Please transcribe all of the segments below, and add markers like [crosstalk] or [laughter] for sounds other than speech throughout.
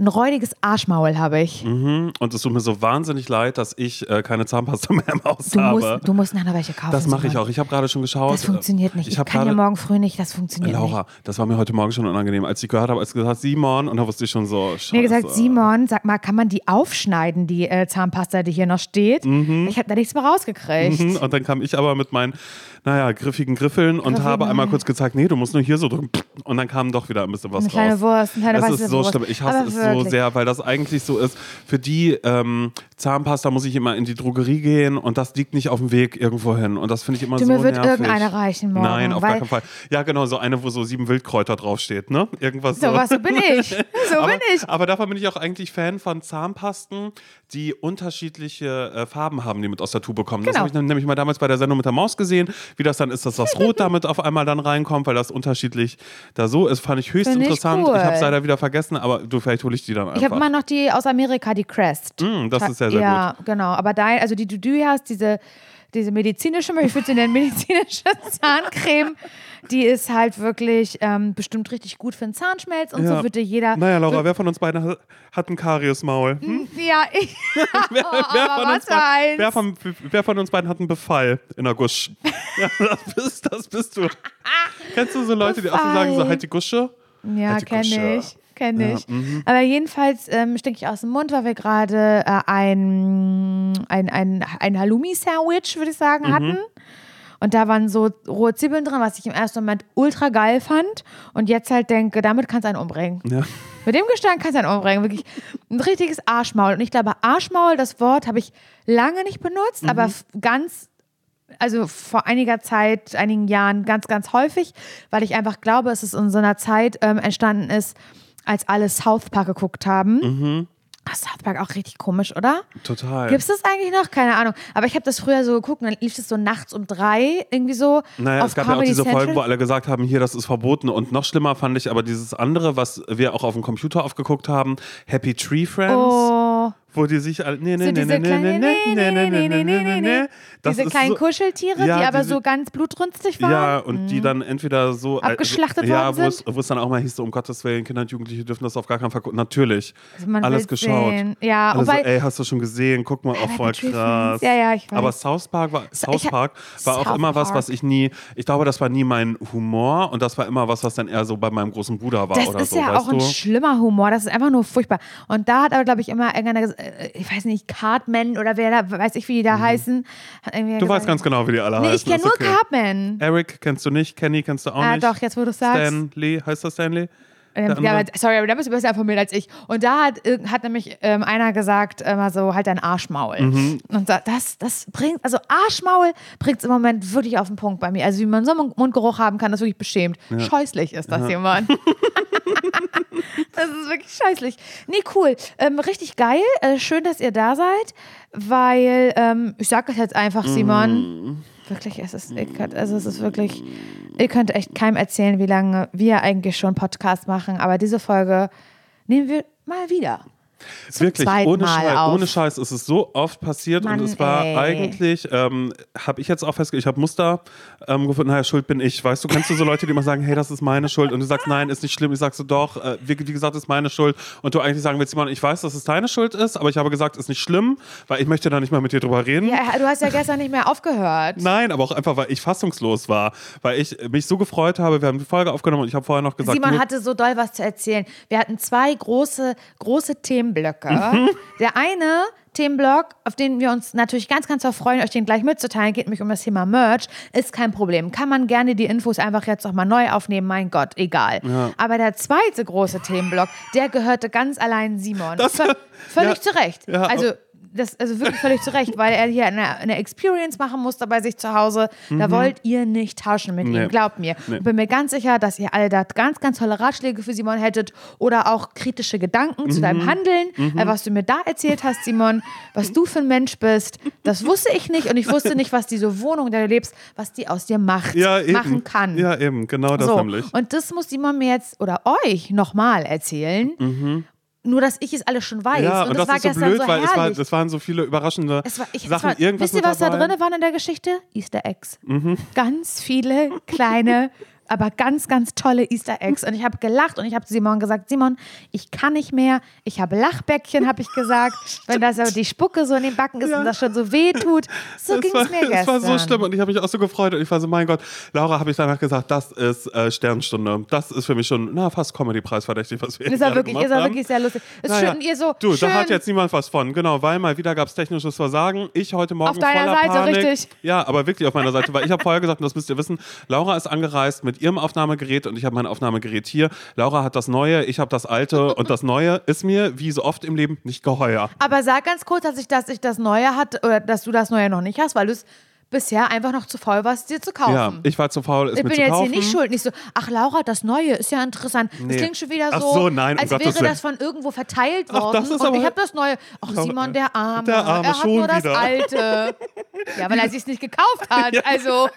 ein räudiges Arschmaul habe ich. Mhm. Und es tut mir so wahnsinnig leid, dass ich äh, keine Zahnpasta [laughs] mehr im Haus Du habe. musst, du musst nachher welche kaufen. das mache ich auch. Ich habe gerade schon geschaut. Das funktioniert nicht. Ich, Ich, habe kann ja morgen früh nicht, das funktioniert Laura, das war mir heute Morgen schon unangenehm, als ich gehört habe, als du gesagt hast, Simon, und da wusste ich schon so, nicht. Mir gesagt, Scheiße. Simon, sag mal, kann man die aufschneiden, die äh, Zahnpasta, die hier noch steht? Ich habe da nichts mehr rausgekriegt. Mhm, Und dann kam ich aber mit meinen, naja, griffigen Griffeln und habe einmal kurz gezeigt, nee, du musst nur hier so drücken. Und dann kam doch wieder ein bisschen was Eine kleine raus. Wurst, eine kleine weiße ist so Wurst. schlimm. Ich hasse Aber es so sehr, weil das eigentlich so ist. Für die ähm, Zahnpasta muss ich immer in die Drogerie gehen und das liegt nicht auf dem Weg irgendwo hin. Und das finde ich immer Du, so mir wird nervig. irgendeine reichen morgen, Nein, auf gar keinen Fall. Ja, genau, so eine, wo so sieben Wildkräuter draufsteht, ne? Irgendwas So was so bin ich. [laughs] So aber, bin ich. aber davon bin ich auch eigentlich Fan von Zahnpasten, die unterschiedliche äh, Farben haben, die mit aus der Tube kommen. Das Genau. habe ich nämlich mal damals bei der Sendung mit der Maus gesehen, wie das dann ist, dass das Rot [laughs] damit auf einmal dann reinkommt, weil das unterschiedlich da so ist. Fand ich höchst Finde ich interessant. cool. Ich habe es leider wieder vergessen, aber du, vielleicht hole ich die dann einfach. Ich habe immer noch die aus Amerika, die Crest. Mm, das ist sehr, sehr ja, genau. Aber dein, also die du, du hast, diese, diese medizinische, ich würde sie nennen, [laughs] medizinische Zahncreme, die ist halt wirklich ähm, bestimmt richtig gut für den Zahnschmelz und Ja. so dir jeder. Naja, Laura, wer von uns beiden hat, hat ein Kariusmaul? Hm? Ja, ich. [laughs] Wer, wer, von uns beiden, wer, von, wer von uns beiden hat einen Befall in der Gusch? [laughs] ja, das bist, das bist du. Kennst du so Leute, die auch so sagen, so Befall. halt die Gusche? Ja, Halt die kenne ich. Kenne Ja, ich. mhm. Aber jedenfalls ähm, stinke ich aus dem Mund, weil wir gerade äh, ein, ein, ein, ein Halloumi-Sandwich, würde ich sagen, Mhm. hatten. Und da waren so rohe Zwiebeln drin, was ich im ersten Moment ultra geil fand. Und jetzt halt denke, damit kannst du einen umbringen. Ja. Mit dem Gestank kannst du einen umbringen. Wirklich ein richtiges Arschmaul. Und ich glaube, Arschmaul, das Wort habe ich lange nicht benutzt, Mhm. aber ganz, also vor einiger Zeit, einigen Jahren ganz, ganz häufig, weil ich einfach glaube, dass es in so einer Zeit ähm, entstanden ist, als alle South Park geguckt haben. Mhm. Ach, South Park auch richtig komisch, oder? Total. Gibt es das eigentlich noch? Keine Ahnung. Aber ich habe das früher so geguckt und dann lief es so nachts um drei irgendwie so. Naja, auf es gab ja auch Comedy diese Central. Folgen, wo alle gesagt haben, hier, das ist verboten. Und noch schlimmer fand ich aber dieses andere, was wir auch auf dem Computer aufgeguckt haben, Happy Tree Friends. Oh, Wo die sich alle. Nee, nee, so nee, nee, nee, nee, nee, nee, nee, nee, nee, nee, nee. Diese kleinen so- Kuscheltiere, Ja, die aber diese- so ganz blutrünstig waren. Ja, und die dann entweder so. äh, Abgeschlachtet ja, worden sind? wo es dann auch mal hieß, so, um Gottes Willen, Kinder und Jugendliche dürfen das auf gar keinen Fall gucken. Natürlich. Also Alles geschaut. sehen. Ja, Alle so, wobei- ey, hast du schon gesehen? Guck mal, auch voll krass. Ja, ja, ich weiß. Aber South Park war, South Park war auch immer was, was ich nie. Ich glaube, das war nie mein Humor und das war immer was, was dann eher so bei meinem großen Bruder war Das oder ist so. ja auch ein schlimmer Humor. Das ist einfach nur furchtbar. Und da hat aber, glaube ich, immer irgendeiner gesagt, äh, ich weiß nicht, Cartman oder wer da, weiß ich, wie die da heißen. Mhm. Du gesagt, weißt ganz genau, wie die alle Nee, ich heißen. kenne ist nur okay. Cartman. Eric kennst du nicht, Kenny kennst du auch Ah, nicht. doch, jetzt wo du es sagst. Stanley, heißt das Stanley? Ähm, ja, andere? aber, sorry, aber da bist du besser informiert als ich. Und da hat, irg- hat nämlich ähm, einer gesagt, immer so, halt dein Arschmaul. Mhm. Und da, das, das bringt, also Arschmaul bringt es im Moment wirklich auf den Punkt bei mir. Also wie man so einen Mundgeruch haben kann, das ist wirklich beschämt. Scheußlich ist das jemand. [laughs] das ist wirklich scheußlich. Nee, cool. Ähm, richtig geil. Äh, schön, dass ihr da seid, weil, ähm, ich sag das jetzt einfach, Simon. Wirklich, es ist, könnt, also es ist wirklich, ihr könnt echt keinem erzählen, wie lange wir eigentlich schon Podcast machen, aber diese Folge nehmen wir mal wieder. Wirklich, zweiten ohne auf. ohne Scheiß ist es so oft passiert Mann, und es war ey. eigentlich, ähm, habe ich jetzt auch festgestellt, ich habe Muster ähm, gefunden, naja, schuld bin ich. Weißt du, kennst du so Leute, die immer sagen, hey, das ist meine Schuld und du sagst, nein, ist nicht schlimm. Ich sagst so, doch, äh, wie, wie gesagt, ist meine Schuld und du eigentlich sagen willst, Simon, ich weiß, dass es deine Schuld ist, aber ich habe gesagt, ist nicht schlimm, weil ich möchte da nicht mehr mit dir drüber reden. Ja, du hast ja gestern nicht mehr aufgehört. [laughs] Nein, aber auch einfach, weil ich fassungslos war, weil ich mich so gefreut habe. Wir haben die Folge aufgenommen und ich habe vorher noch gesagt, Simon hatte so doll was zu erzählen. Wir hatten zwei große, große Themenblöcke. Mhm. Der eine Themenblock, auf den wir uns natürlich ganz, ganz freuen, euch den gleich mitzuteilen, geht nämlich um das Thema Merch. Ist kein Problem. Kann man gerne die Infos einfach jetzt nochmal neu aufnehmen. Mein Gott, egal. Aber der zweite große Themenblock, der gehörte ganz allein Simon. Das- Ver [laughs] völlig ja, zu Recht. ja, also, das, also wirklich völlig zu Recht, weil er hier eine, eine Experience machen musste bei sich zu Hause. Da wollt ihr nicht tauschen mit Mhm. Nee. ihm, glaubt mir. Nee. Bin mir ganz sicher, dass ihr alle da ganz, ganz tolle Ratschläge für Simon hättet oder auch kritische Gedanken zu Mhm. deinem Handeln, äh, was du mir da erzählt hast, Simon, was du für ein Mensch bist. Das wusste ich nicht und ich wusste nicht, was diese Wohnung, in der du lebst, was die aus dir macht, ja, machen kann. Ja, eben, genau das so. nämlich. Und das muss Simon mir jetzt oder euch nochmal erzählen. Nur, dass ich es alles schon weiß. Mhm. Ja, und, und, das, das, war ist so gestern blöd, so weil es, war, herrlich. es waren so viele überraschende Es war, ich, Sachen. war, Irgendwas wisst ihr, was da dabei. Mhm. drin war in der Geschichte? Easter Eggs. Ganz viele kleine [laughs] aber ganz, ganz tolle Easter Eggs. Und ich habe gelacht und ich habe zu Simon gesagt, Simon, ich kann nicht mehr. Ich habe Lachbäckchen, habe ich gesagt. [laughs] Wenn das aber die Spucke so in den Backen ist Ja. und das schon so weh tut. So ging es mir gestern. Es war so schlimm und ich habe mich auch so gefreut und ich war so, mein Gott, Laura habe ich danach gesagt, das ist äh, Sternstunde. Das ist für mich schon, na, fast Comedy-Preis verdächtig, was wir Ist er gerade wirklich, ist haben. wirklich sehr lustig. Es Naja. schütten ihr so Du, schön. da hat jetzt niemand was von. Genau, weil mal wieder gab es technisches Versagen. Ich heute Morgen Auf deiner Seite, Panik. richtig. Ja, aber wirklich auf meiner Seite, weil ich habe vorher gesagt, und das müsst ihr wissen, Laura ist angereist mit ihrem Aufnahmegerät und ich habe mein Aufnahmegerät hier. Laura hat das Neue, ich habe das Alte und das Neue ist mir, wie so oft im Leben, nicht geheuer. Aber sag ganz kurz, dass ich, dass ich das Neue hatte oder dass du das Neue noch nicht hast, weil du es bisher einfach noch zu faul warst, dir zu kaufen. Ja, ich war zu faul, es ich mir bin zu jetzt kaufen. hier nicht schuld. Nicht so, ach Laura, das Neue ist ja interessant. Das Nee. klingt schon wieder Ach so, so, nein, um als Gottes wäre das von irgendwo verteilt Ach, worden. das ist und aber- ich habe das Neue. Ach, Simon, der Arme. der Arme, er hat nur das wieder. Alte. [laughs] ja, weil er sich nicht gekauft hat. Also,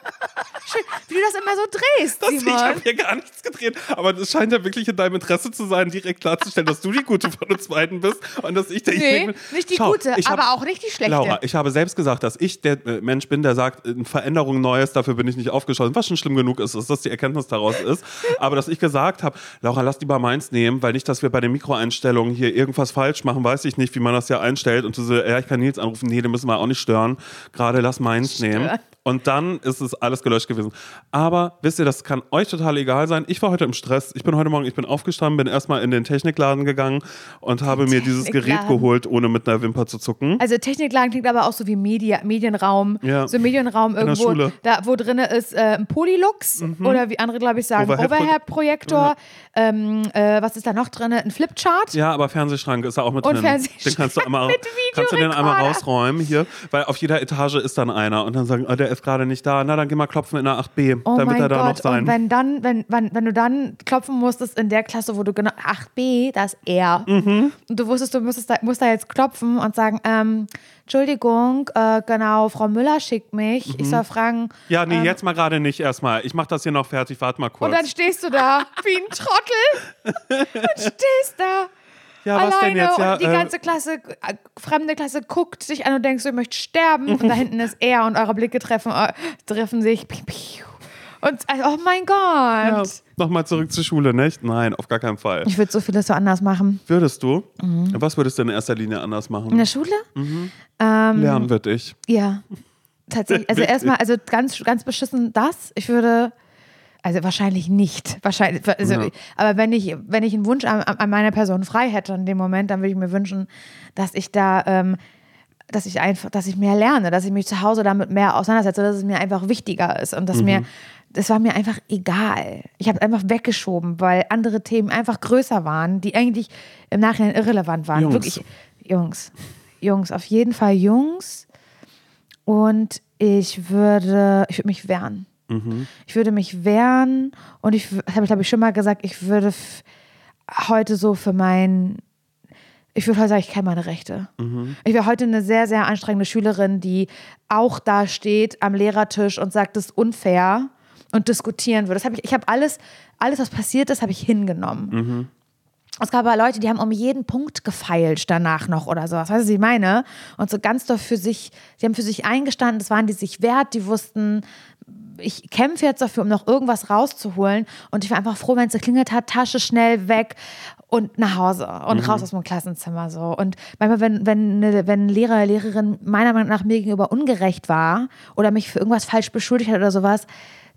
schön, wie du das immer so drehst, Das, ich Simon. habe hier gar nichts gedreht. Aber es scheint ja wirklich in deinem Interesse zu sein, direkt klarzustellen, dass du die Gute von uns beiden bist und dass ich derjenige nee, bin. nicht die Schau, gute, ich hab- aber auch nicht die schlechte. Laura, ich habe selbst gesagt, dass ich der äh, Mensch bin, der sagt, äh, Veränderung Neues, dafür bin ich nicht aufgeschlossen. Was schon schlimm genug ist, ist, dass die Erkenntnis daraus ist. [laughs] Aber dass ich gesagt habe, Laura, lass lieber meins nehmen, weil nicht, dass wir bei den Mikroeinstellungen hier irgendwas falsch machen, weiß ich nicht, wie man das ja einstellt. Und du so, ja, ich kann Nils anrufen, nee, den müssen wir auch nicht stören. Gerade lass meins nehmen. Und dann ist es alles gelöscht gewesen. Aber wisst ihr, das kann euch total egal sein. Ich war heute im Stress. Ich bin heute Morgen, ich bin aufgestanden, bin erstmal in den Technikladen gegangen und habe mir dieses Gerät Technikladen. geholt, ohne mit einer Wimper zu zucken. Also Techniklagen klingt aber auch so wie Media, Medienraum. Ja. So Medienraum irgendwo. Mhm. da wo drin ist äh, ein Polylux oder wie andere, glaube ich, sagen, Overhead- Overhead-Projektor. Ähm, äh, was ist da noch drin? Ein Flipchart. Ja, aber Fernsehschrank ist da auch mit Und drin. Fernsehschrank Den kannst du [laughs] einmal, kannst du den einmal rausräumen hier, weil auf jeder Etage ist dann einer und dann sagen, oh, der ist gerade nicht da. Na, dann geh mal klopfen in der 8b, Oh dann wird mein er da Gott, noch sein. und wenn dann, wenn, wenn, wenn du dann klopfen musstest in der Klasse, wo du genau, 8b, das ist er. Mhm. Und du wusstest, du müsstest da, musst da jetzt klopfen und sagen, ähm, Entschuldigung, äh, genau, Frau Müller schickt mich. Ich soll fragen. Mhm. ja, nee, ähm, jetzt mal gerade nicht erstmal. Ich mach das hier noch fertig, warte mal kurz. Und dann stehst du da wie ein Trottel [laughs] und stehst da. Ja, was alleine denn jetzt? Ja, und die äh, ganze Klasse, äh, fremde Klasse guckt dich an und denkst, du möchtest sterben und da hinten ist er und eure Blicke treffen, äh, treffen sich. Und also, oh mein ja, Gott. Nochmal zurück zur Schule, nicht? Nein, auf gar keinen Fall. Ich würde so vieles so anders machen. Würdest du? Mhm. Was würdest du in erster Linie anders In machen? der Schule? Lernen würde ich. Ja. Tatsächlich. Also [laughs] erstmal, also ganz, ganz beschissen das. Ich würde. Also wahrscheinlich nicht. Wahrscheinlich, also, Ja. Aber wenn ich, wenn ich einen Wunsch an, an meiner Person frei hätte in dem Moment, dann würde ich mir wünschen, dass ich da, ähm, dass ich einfach, dass ich mehr lerne, dass ich mich zu Hause damit mehr auseinandersetze, dass es mir einfach wichtiger ist und dass mir, das war mir einfach egal. Ich habe einfach weggeschoben, weil andere Themen einfach größer waren, die eigentlich im Nachhinein irrelevant waren. Jungs. Wirklich, Jungs, Jungs, auf jeden Fall Jungs. Und ich würde, ich würde mich wehren. Ich würde mich wehren und ich, habe glaube ich schon mal gesagt, ich würde heute so für mein, ich würde heute sagen, ich kenne meine Rechte. Ich wäre heute eine sehr, sehr anstrengende Schülerin, die auch da steht am Lehrertisch und sagt, das ist unfair und diskutieren würde. Das habe ich, ich habe alles, alles, was passiert ist, habe ich hingenommen. Es gab aber Leute, die haben um jeden Punkt gefeilt danach noch oder sowas. Weißt du, was ich meine? Und so ganz doch für sich, die haben für sich eingestanden, das waren die sich wert, die wussten, ich kämpfe jetzt dafür, um noch irgendwas rauszuholen. Und ich war einfach froh, wenn es geklingelt hat, Tasche schnell weg und nach Hause und raus aus meinem Klassenzimmer so. Und manchmal, wenn, wenn, eine, wenn ein Lehrer, Lehrerin meiner Meinung nach mir gegenüber ungerecht war oder mich für irgendwas falsch beschuldigt hat oder sowas,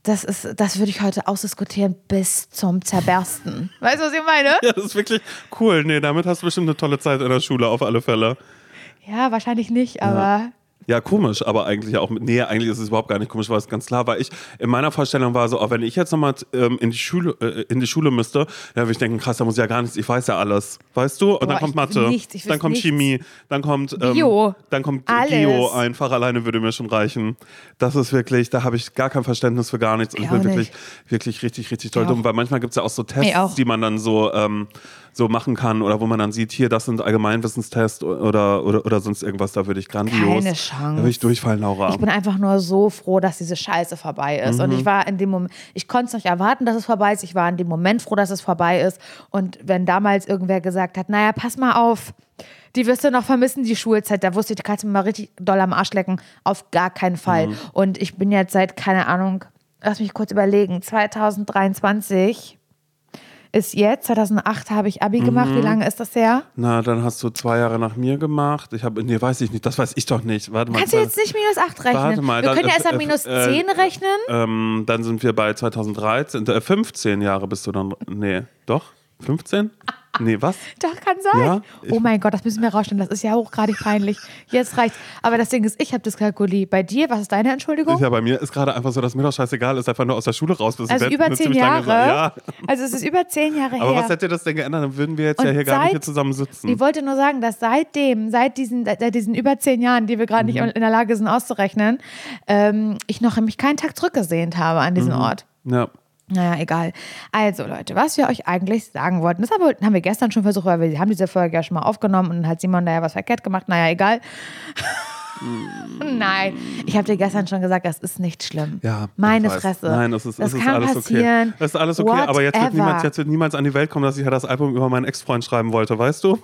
das ist, das würde ich heute ausdiskutieren bis zum Zerbersten. [laughs] Weißt du, was ich meine? Ja, das ist wirklich cool. Nee, damit hast du bestimmt eine tolle Zeit in der Schule, auf alle Fälle. Ja, wahrscheinlich nicht, aber Ja, komisch, aber eigentlich auch mit. Nee, eigentlich ist es überhaupt gar nicht komisch, weil es ganz klar war. Ich, in meiner Vorstellung war so, auch wenn ich jetzt nochmal ähm, in, die Schule, äh, in die Schule müsste, dann würde ich denken, krass, da muss ich ja gar nichts, ich weiß ja alles. Weißt du? Und Boah, dann kommt ich Mathe, nichts, ich dann kommt nichts. Chemie, dann kommt ähm, Bio. dann kommt Alles. Geo einfach alleine würde mir schon reichen. Das ist wirklich, da habe ich gar kein Verständnis für gar nichts. Und Ich bin wirklich, wirklich richtig, richtig toll dumm, weil manchmal gibt es ja auch so. Tests, die man dann so, ähm, so machen kann oder wo man dann sieht, hier, das sind Allgemeinwissenstests oder, oder, oder sonst irgendwas, da würde ich grandios. Keine Chance. Da würde ich durchfallen, Laura. Ich bin einfach nur so froh, dass diese Scheiße vorbei ist. Und Mhm. ich war in dem Moment, ich konnte es nicht erwarten, dass es vorbei ist. Ich war in dem Moment froh, dass es vorbei ist. Und wenn damals irgendwer gesagt hat, naja, pass mal auf, die wirst du noch vermissen, die Schulzeit, da wusste ich, da kannst du mir mal richtig doll am Arsch lecken. Auf gar keinen Fall. Mhm. Und ich bin jetzt seit, keine Ahnung, lass mich kurz überlegen, 2023 ist jetzt, 2008 habe ich Abi gemacht. Mhm. Wie lange ist das her? Na, dann hast du zwei Jahre nach mir gemacht. Ich habe, nee, weiß ich nicht, das weiß ich doch nicht. Warte mal. Kannst du jetzt nicht minus 8 rechnen? Warte mal, Wir dann- können ja erst mal minus äh, 10 rechnen. Ähm, dann sind wir bei 2013, äh, 15 Jahre bist du dann, nee, doch? 15? Nee, was? Doch, kann sein. Ja, oh mein Gott, das müssen wir rausstellen. Das ist ja hochgradig peinlich. Jetzt reicht's. Aber das Ding ist, ich habe Dyskalkulie. Bei dir, was ist deine Entschuldigung? Ja, bei mir ist gerade einfach so, dass mir doch scheißegal ist, einfach nur aus der Schule raus bist. also über zehn Jahre. Ja. Also es ist über zehn Jahre Aber her. was hätte das denn geändert? Dann würden wir jetzt ja Und hier gar nicht hier seit- zusammen sitzen. Ich wollte nur sagen, dass seitdem, seit diesen, seit diesen über zehn Jahren, die wir gerade Mhm. nicht in der Lage sind auszurechnen, ähm, ich noch mich keinen Tag zurückgesehnt habe an Mhm. diesen Ort. Ja. Naja, egal. Also Leute, was wir euch eigentlich sagen wollten, das haben wir, gestern schon versucht, weil wir haben diese Folge ja schon mal aufgenommen und dann hat Simon da ja was verkehrt gemacht. Naja, egal. [laughs] Nein, ich habe dir gestern schon gesagt, das ist nicht schlimm. Ja, Meine. Fresse. Nein, das ist, das das ist kann alles passieren. okay. Das ist alles okay, aber jetzt wird, Whatever. niemals, jetzt wird niemals an die Welt kommen, dass ich ja das Album über meinen Ex-Freund schreiben wollte, weißt du?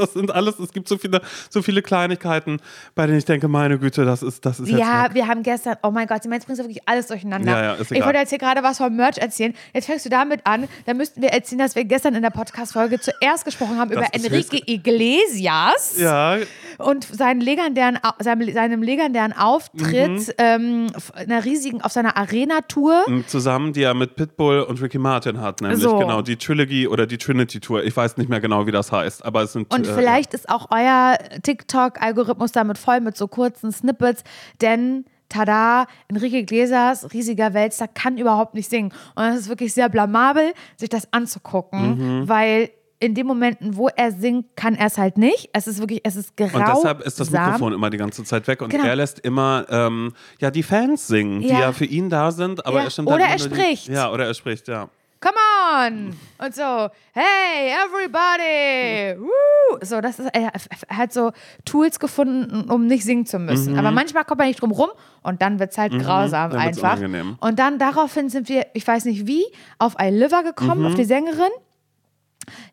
Das sind alles, es gibt so viele, so viele Kleinigkeiten, bei denen ich denke, meine Güte, das ist, das ist Ja, wir haben gestern, oh mein Gott, jetzt bringst du wirklich alles durcheinander. Ja, ja, ist ich egal. wollte jetzt hier gerade was vom Merch erzählen. Jetzt fängst du damit an. Dann müssten wir erzählen, dass wir gestern in der Podcast-Folge zuerst gesprochen haben über ist Enrique Iglesias Ja, und seinen legendären, seinem, seinem legendären Auftritt Mhm. ähm, auf einer riesigen, auf seiner Arena-Tour. zusammen, die er mit Pitbull und Ricky Martin hat, nämlich So. genau, die Trilogy oder die Trinity Tour. Ich weiß nicht mehr genau, wie das heißt, aber es sind. Und vielleicht ist auch euer TikTok-Algorithmus damit voll mit so kurzen Snippets, denn tada, Enrique Iglesias, riesiger Weltstar, kann überhaupt nicht singen. Und es ist wirklich sehr blamabel, sich das anzugucken, Mhm. weil in den Momenten, wo er singt, kann er es halt nicht. Es ist wirklich, es ist grau. Und deshalb ist das Mikrofon immer die ganze Zeit weg und Genau. er lässt immer ähm, ja die Fans singen, die Ja. ja für ihn da sind, aber Ja. er stimmt Oder er spricht. Die, ja, oder er spricht, ja. Come on! Und so, hey, everybody! Woo! So, das ist, er er hat so Tools gefunden, um nicht singen zu müssen. Aber manchmal kommt man nicht drum rum und dann wird es halt grausam Mhm. dann wird's einfach. unangenehm. Und dann daraufhin sind wir, ich weiß nicht wie, auf I Liver gekommen, Mhm. auf die Sängerin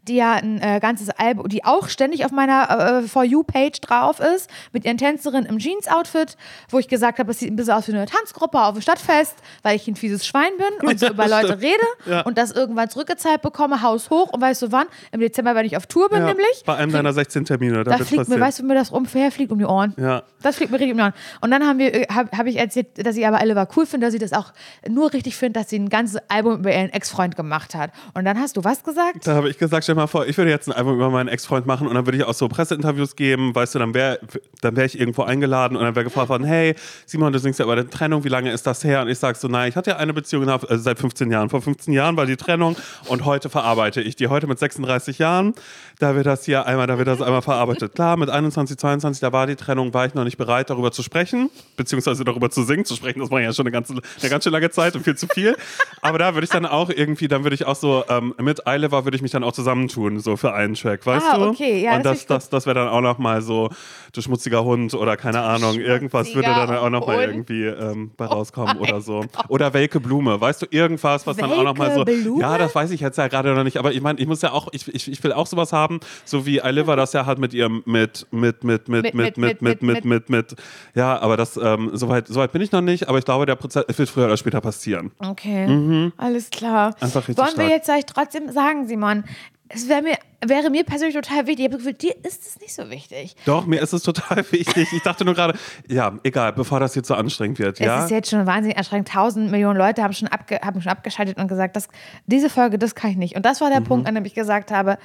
die ja ein äh, ganzes Album, die auch ständig auf meiner äh, For You-Page drauf ist, mit ihren Tänzerinnen im Jeans-Outfit, wo ich gesagt habe, es sieht ein bisschen aus wie eine Tanzgruppe auf dem Stadtfest, weil ich ein fieses Schwein bin [laughs] und so über Leute rede Ja. und das irgendwann zurückgezahlt bekomme, Haus hoch und weißt du wann? Im Dezember, wenn ich auf Tour bin, ja. nämlich. Bei einem deiner 16 Termine, da fliegt mir, passieren. weißt du, wie mir das umher fliegt um die Ohren. Ja. Das fliegt mir richtig um die Ohren. Und dann haben wir, habe hab ich erzählt, dass ich aber Oliver cool finde, dass sie das auch nur richtig finde, dass sie ein ganzes Album über ihren Ex-Freund gemacht hat. Und dann hast du was gesagt? Da habe ich gesagt, mal vor, ich würde jetzt ein Album über meinen Ex-Freund machen und dann würde ich auch so Presseinterviews geben, weißt du, dann wäre dann wär ich irgendwo eingeladen und dann wäre gefragt worden, hey, Simon, du singst ja über die Trennung, wie lange ist das her? Und ich sage so, nein, ich hatte ja eine Beziehung also seit 15 Jahren. Vor 15 Jahren war die Trennung und heute verarbeite ich die. Heute mit 36 Jahren, da wird das hier einmal, da wird das einmal verarbeitet. Klar, mit 21, 22, da war die Trennung, war ich noch nicht bereit, darüber zu sprechen, beziehungsweise darüber zu singen. Zu sprechen, das war ja schon eine, ganze, eine ganz schön lange Zeit und viel zu viel. Aber da würde ich dann auch irgendwie, dann würde ich auch so, ähm, mit Eiliver würde ich mich dann auch zusammentun, so für einen Track, weißt Ah, du? okay, ja, Und das das, das, das wäre dann auch noch mal so, du schmutziger Hund oder keine Ahnung, irgendwas würde dann auch noch mal Hund. irgendwie ähm, bei rauskommen oder so. Oder welke Blume, weißt du, irgendwas, was dann auch noch mal so, Welke Blume? ja, das weiß ich jetzt ja gerade noch nicht, aber ich meine, ich muss ja auch, ich, ich, ich will auch sowas haben, so wie Eiliver das ja hat mit ihrem, mit, mit, mit, mit, mit, mit, mit, mit, mit, mit, ja, aber das, ähm, soweit, soweit bin ich noch nicht, aber ich glaube, der Prozess wird früher oder später passieren. Okay, alles klar. Mhm. Einfach richtig Wollen wir stark. jetzt euch trotzdem sagen, Simon, es wär mir, wäre mir persönlich total wichtig, ich habe das Gefühl, dir ist es nicht so wichtig. Doch, mir ist es total [laughs] wichtig. Ich dachte nur gerade, ja, egal, bevor das hier zu anstrengend wird, ja. Es ist jetzt schon wahnsinnig anstrengend. Tausend Millionen Leute haben schon, abge, haben schon abgeschaltet und gesagt, das, diese Folge, das kann ich nicht. Und das war der Mhm. Punkt, an dem ich gesagt habe,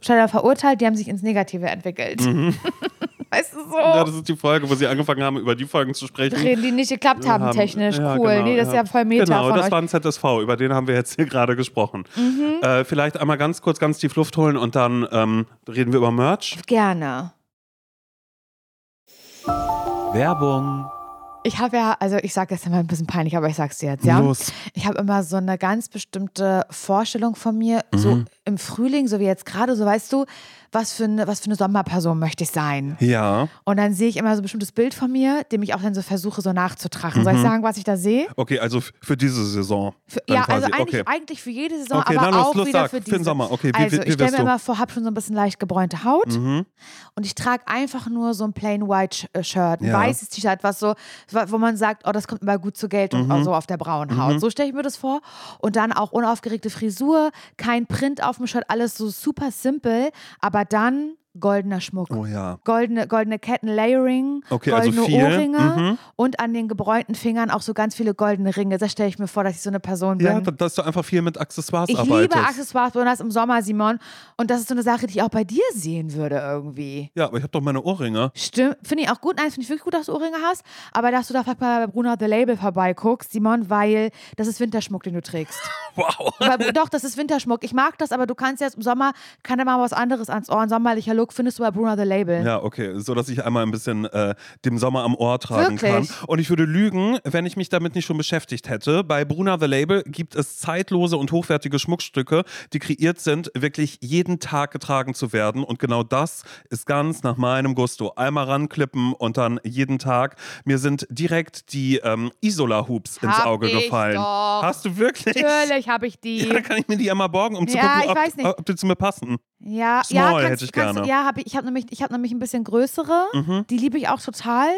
schneller verurteilt, die haben sich ins Negative entwickelt. [laughs] weißt du so? Ja, das ist die Folge, wo sie angefangen haben, über die Folgen zu sprechen. Reden, die nicht geklappt haben, haben- technisch. ja, cool. genau, nee, das ist ja voll Meta Genau, von das euch. war ein ZSV, über den haben wir jetzt hier gerade gesprochen. Mhm. Äh, vielleicht einmal ganz kurz ganz tief Luft holen und dann ähm, reden wir über Merch. Gerne. Werbung. Ich habe ja, also ich sage jetzt immer ein bisschen peinlich, aber ich sag's dir jetzt, ja. Los. Ich habe immer so eine ganz bestimmte Vorstellung von mir, so Mhm. Im Frühling, so wie jetzt gerade, so weißt du, was für eine, was für eine Sommerperson möchte ich sein. Ja. Und dann sehe ich immer so ein bestimmtes Bild von mir, dem ich auch dann so versuche, so nachzutragen. Mhm. Soll ich sagen, was ich da sehe? Okay, also für diese Saison. Für, ja, quasi. also eigentlich, okay. eigentlich für jede Saison, Okay, aber dann los, auch los, wieder sag, für für diese. den Sommer. Okay, wie- also wie- wie ich stelle mir du? immer vor, habe schon so ein bisschen leicht gebräunte Haut Mhm. und ich trage einfach nur so ein plain white äh, Shirt, ein Ja. weißes T-Shirt, was so, wo man sagt, oh, das kommt immer gut zur Geltung, Mhm. so auf der braunen Haut. So stelle ich mir das vor. Und dann auch unaufgeregte Frisur, kein Print auf dem Shirt, alles so super simpel, aber dann goldener Schmuck. Oh ja. Goldene, goldene Ketten, Layering, Okay, also goldene viel. Ohrringe Mhm. und an den gebräunten Fingern auch so ganz viele goldene Ringe. Das stelle ich mir vor, dass ich so eine Person bin. Ja, da- dass du einfach viel mit Accessoires Ich arbeitest. liebe Accessoires, besonders im Sommer, Simon. Und das ist so eine Sache, die ich auch bei dir sehen würde irgendwie. Ja, aber ich habe doch meine Ohrringe. Stimmt, finde ich auch gut. Nein, finde ich wirklich gut, dass du Ohrringe hast. Aber dass du da vielleicht mal bei Bruna The Label vorbeiguckst, Simon, weil das ist Winterschmuck, den du trägst. [laughs] Wow. aber, doch, das ist Winterschmuck. Ich mag das, aber du kannst jetzt im Sommer, kann da mal was anderes ans Ohr. Ein sommerlicher Look findest du bei Bruna The Label. Ja, okay. So, dass ich einmal ein bisschen äh, dem Sommer am Ohr tragen Wirklich? kann. Und ich würde lügen, wenn ich mich damit nicht schon beschäftigt hätte. Bei Bruna The Label gibt es zeitlose und hochwertige Schmuckstücke, die kreiert sind, wirklich jeden Tag getragen zu werden. Und genau das ist ganz nach meinem Gusto. Einmal ranklippen und dann jeden Tag. Mir sind direkt die ähm, Isola-Hoops ins Auge gefallen. doch. Hast du wirklich? Natürlich habe ich die. [laughs] Ja, dann kann ich mir die einmal borgen, um zu Ja, gucken, ob, ob die zu mir passen. Ja, Small ja, kannst, hätte ich kannst, gerne. Ja, hab ich, ich habe nämlich, ich hab nämlich ein bisschen größere. Mhm. Die liebe ich auch total.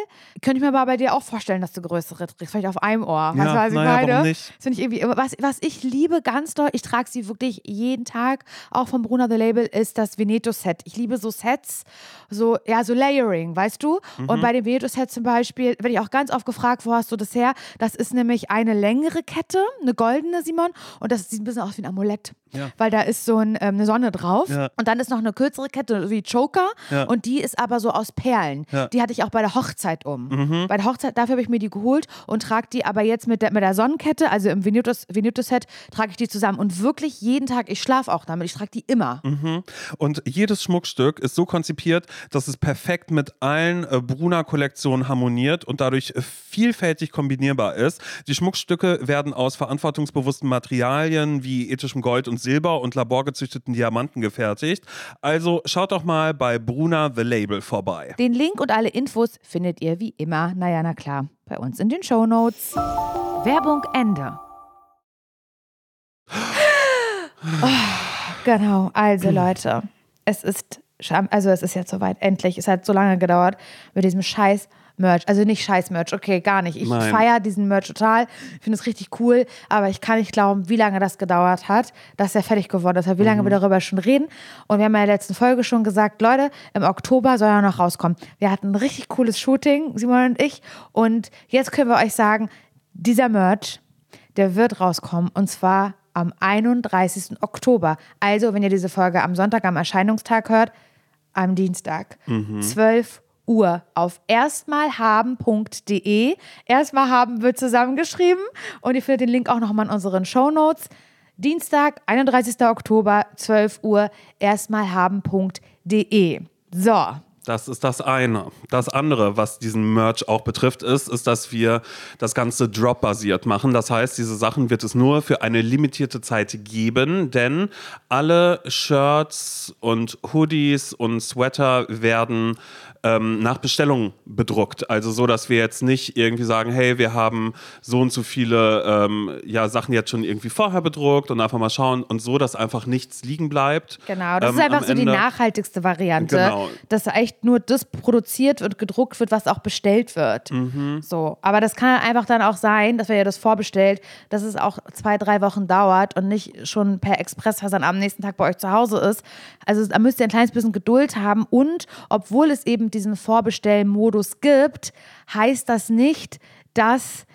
Könnte ich mir aber bei dir auch vorstellen, dass du größere trägst. Vielleicht auf einem Ohr. Weißt Ja, was ich naja, meine? Das finde ich irgendwie. Was, was ich liebe ganz doll, ich trage sie wirklich jeden Tag, auch vom Bruna The Label, ist das Veneto-Set. Ich liebe so Sets, so, ja, so Layering, weißt du? Mhm. Und bei dem Veneto-Set zum Beispiel, werde ich auch ganz oft gefragt, wo hast du das her? Das ist nämlich eine längere Kette, eine goldene, Simon. Und das sieht ein bisschen aus wie ein Amulett. Ja. Weil da ist so ein, ähm, eine Sonne drauf. Ja. Und dann ist noch eine kürzere Kette, wie Choker. Ja. Und die ist aber so aus Perlen. Ja. Mhm. Die hatte ich auch bei der Hochzeit um. Bei der Hochzeit, dafür habe ich mir die geholt und trage die aber jetzt mit der, mit der Sonnenkette, also im Veneto-Set, Veneto trage ich die zusammen. Und wirklich jeden Tag, ich schlafe auch damit, ich trage die immer. Und jedes Schmuckstück ist so konzipiert, dass es perfekt mit allen äh, Bruna-Kollektionen harmoniert und dadurch vielfältig kombinierbar ist. Die Schmuckstücke werden aus verantwortungsbewussten Materialien wie ethischem Gold und Silber und laborgezüchteten Diamanten gefertigt. Also schaut doch mal bei Bruna The Label vorbei. Den Link und alle Infos findet ihr wie immer, naja, na klar, bei uns in den Shownotes. Werbung Ende. Oh, [gasps] genau, also [clears throat] Leute, es ist, also es ist jetzt soweit, endlich. Es hat so lange gedauert mit diesem scheiß Merch. Also nicht scheiß Merch, okay, gar nicht. Ich feiere diesen Merch total, finde es richtig cool, aber ich kann nicht glauben, wie lange das gedauert hat, dass er fertig geworden ist, wie lange wir darüber schon reden. Und wir haben ja in der letzten Folge schon gesagt, Leute, im Oktober soll er noch rauskommen. Wir hatten ein richtig cooles Shooting, Simon und ich. Und jetzt können wir euch sagen, dieser Merch, der wird rauskommen und zwar am 31. Oktober. Also, wenn ihr diese Folge am Sonntag, am Erscheinungstag hört, am Dienstag, 12 Uhr auf erstmalhaben.de. Erstmal haben wird zusammengeschrieben und ihr findet den Link auch nochmal in unseren Shownotes. Dienstag, 31. Oktober, 12 Uhr, erstmalhaben.de. So, Das ist das eine. Das andere, was diesen Merch auch betrifft, ist, ist, dass wir das Ganze drop-basiert machen. Das heißt, diese Sachen wird es nur für eine limitierte Zeit geben, denn alle Shirts und Hoodies und Sweater werden ähm, nach Bestellung bedruckt. Also so, dass wir jetzt nicht irgendwie sagen, hey, wir haben so und so viele ähm, ja, Sachen jetzt schon irgendwie vorher bedruckt und einfach mal schauen und so, dass einfach nichts liegen bleibt. Genau, das ähm, ist einfach so die Ende. nachhaltigste Variante, Genau. dass echt nur das produziert und gedruckt wird, was auch bestellt wird. Mhm. So, aber das kann einfach dann auch sein, dass wenn ihr das vorbestellt, dass es auch zwei, drei Wochen dauert und nicht schon per Expressversand am nächsten Tag bei euch zu Hause ist. Also da müsst ihr ein kleines bisschen Geduld haben und obwohl es eben diesen Vorbestellmodus gibt, heißt das nicht, dass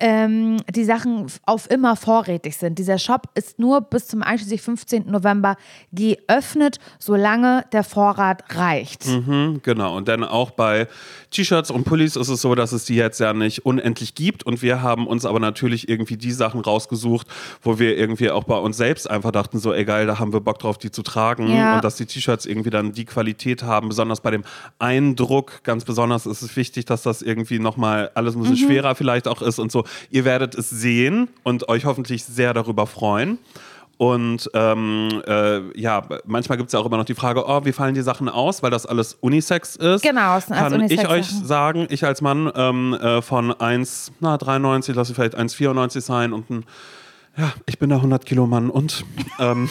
ähm, die Sachen auf immer vorrätig sind. Dieser Shop ist nur bis zum einschließlich 15. November geöffnet, solange der Vorrat reicht. Mhm, genau. Und dann auch bei T-Shirts und Pullis ist es so, dass es die jetzt ja nicht unendlich gibt. Und wir haben uns aber natürlich irgendwie die Sachen rausgesucht, wo wir irgendwie auch bei uns selbst einfach dachten, so, egal, da haben wir Bock drauf, die zu tragen. Ja. Und dass die T-Shirts irgendwie dann die Qualität haben, besonders bei dem Eindruck. Ganz besonders ist es wichtig, dass das irgendwie nochmal alles ein bisschen schwerer vielleicht auch ist und so. Ihr werdet es sehen und euch hoffentlich sehr darüber freuen. Und ähm, äh, ja, manchmal gibt es ja auch immer noch die Frage, oh, wie fallen die Sachen aus, weil das alles Unisex ist. Genau, es sind Kann ich Unisex-Sachen. euch sagen, ich als Mann ähm, äh, von 1,93, lass ich vielleicht 1,94 sein und ein, ja, ich bin der 100 Kilo Mann und ähm,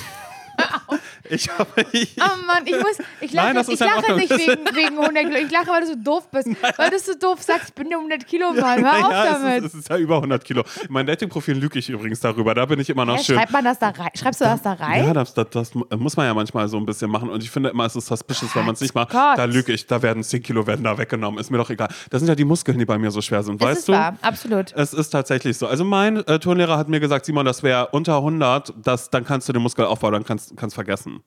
[laughs] ich habe. Oh Mann, ich muss, ich lache, Nein, das ich ja lache nicht wegen, [laughs] wegen 100 Kilo. Ich lache, weil du so doof bist. Weil du so doof sagst, ich bin der 100 Kilo Mann. Hör auf ja, damit. Es ist, es ist ja über 100 Kilo. In meinem Dating-Profil lüge ich übrigens darüber. Da bin ich immer noch Hä, schön. schreibt man das da rein? Schreibst du das da rein? Ja, das, das, das muss man ja manchmal so ein bisschen machen. Und ich finde immer, es ist suspicious, wenn man es nicht macht. Gott. Da lüge ich, da werden 10 Kilo werden da weggenommen. Ist mir doch egal. Das sind ja die Muskeln, die bei mir so schwer sind. Es weißt ist du? wahr, absolut. Es ist tatsächlich so. Also mein äh, Turnlehrer hat mir gesagt, Simon, das wäre unter 100, das, dann kannst du den Muskelaufbau, dann kannst du vergessen.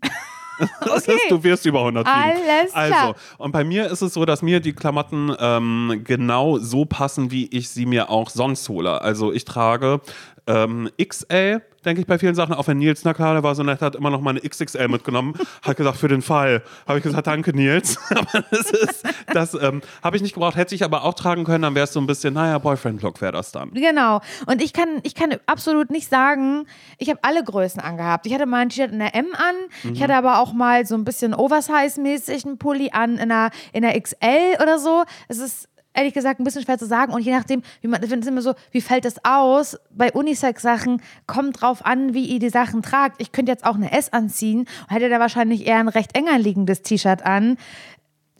[laughs] Das ist, du wirst über 100 wiegen. Alles klar. Also, und bei mir ist es so, dass mir die Klamotten ähm, genau so passen, wie ich sie mir auch sonst hole. Also ich trage ähm, XL, denke ich bei vielen Sachen, auch wenn Nils na klar, der war so nett, hat immer noch meine XXL mitgenommen, hat gesagt, für den Fall. Habe ich gesagt, danke Nils. [laughs] aber das ist, das ähm, habe ich nicht gebraucht, hätte ich aber auch tragen können, dann wäre es so ein bisschen, naja, Boyfriend-Look wäre das dann. Genau. Und ich kann, ich kann absolut nicht sagen, ich habe alle Größen angehabt. Ich hatte mal ein T-Shirt in der M an, Mhm. ich hatte aber auch mal so ein bisschen Oversize-mäßig einen Pulli an in der, in der XL oder so. Es ist ehrlich gesagt ein bisschen schwer zu sagen und je nachdem, wie man, ich es immer so, wie fällt es aus? Bei Unisex-Sachen kommt drauf an, wie ihr die Sachen tragt. Ich könnte jetzt auch eine S anziehen und hätte da wahrscheinlich eher ein recht enger liegendes T-Shirt an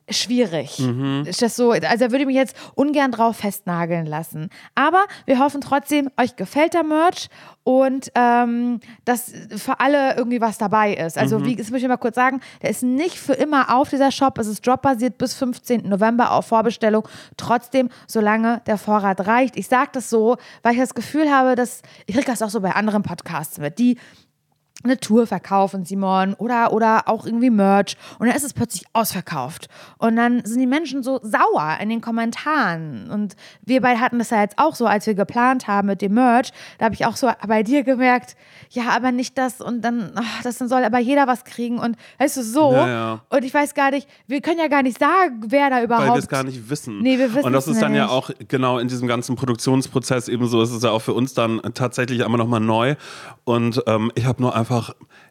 schwierig. Ist das so? Also da würde ich mich jetzt ungern drauf festnageln lassen. Aber wir hoffen trotzdem, euch gefällt der Merch und ähm, dass für alle irgendwie was dabei ist. Also wie, das muss ich mal kurz sagen, der ist nicht für immer auf dieser Shop. Es ist dropbasiert bis 15. November auf Vorbestellung. Trotzdem, solange der Vorrat reicht. Ich sage das so, weil ich das Gefühl habe, dass ich kriege das auch so bei anderen Podcasts mit, die eine Tour verkaufen, Simon, oder, oder auch irgendwie Merch. Und dann ist es plötzlich ausverkauft. Und dann sind die Menschen so sauer in den Kommentaren. Und wir beide hatten das ja jetzt auch so, als wir geplant haben mit dem Merch. Da habe ich auch so bei dir gemerkt, ja, aber nicht das und dann, ach, das dann soll aber jeder was kriegen. Und weißt du, so. Ja, ja. Und ich weiß gar nicht, wir können ja gar nicht sagen, wer da überhaupt. Weil wir es gar nicht wissen. Nee, wir wissen Und das ist dann ja nicht. auch genau in diesem ganzen Produktionsprozess ebenso ist es ja auch für uns dann tatsächlich immer nochmal neu. Und ähm, ich habe nur einfach,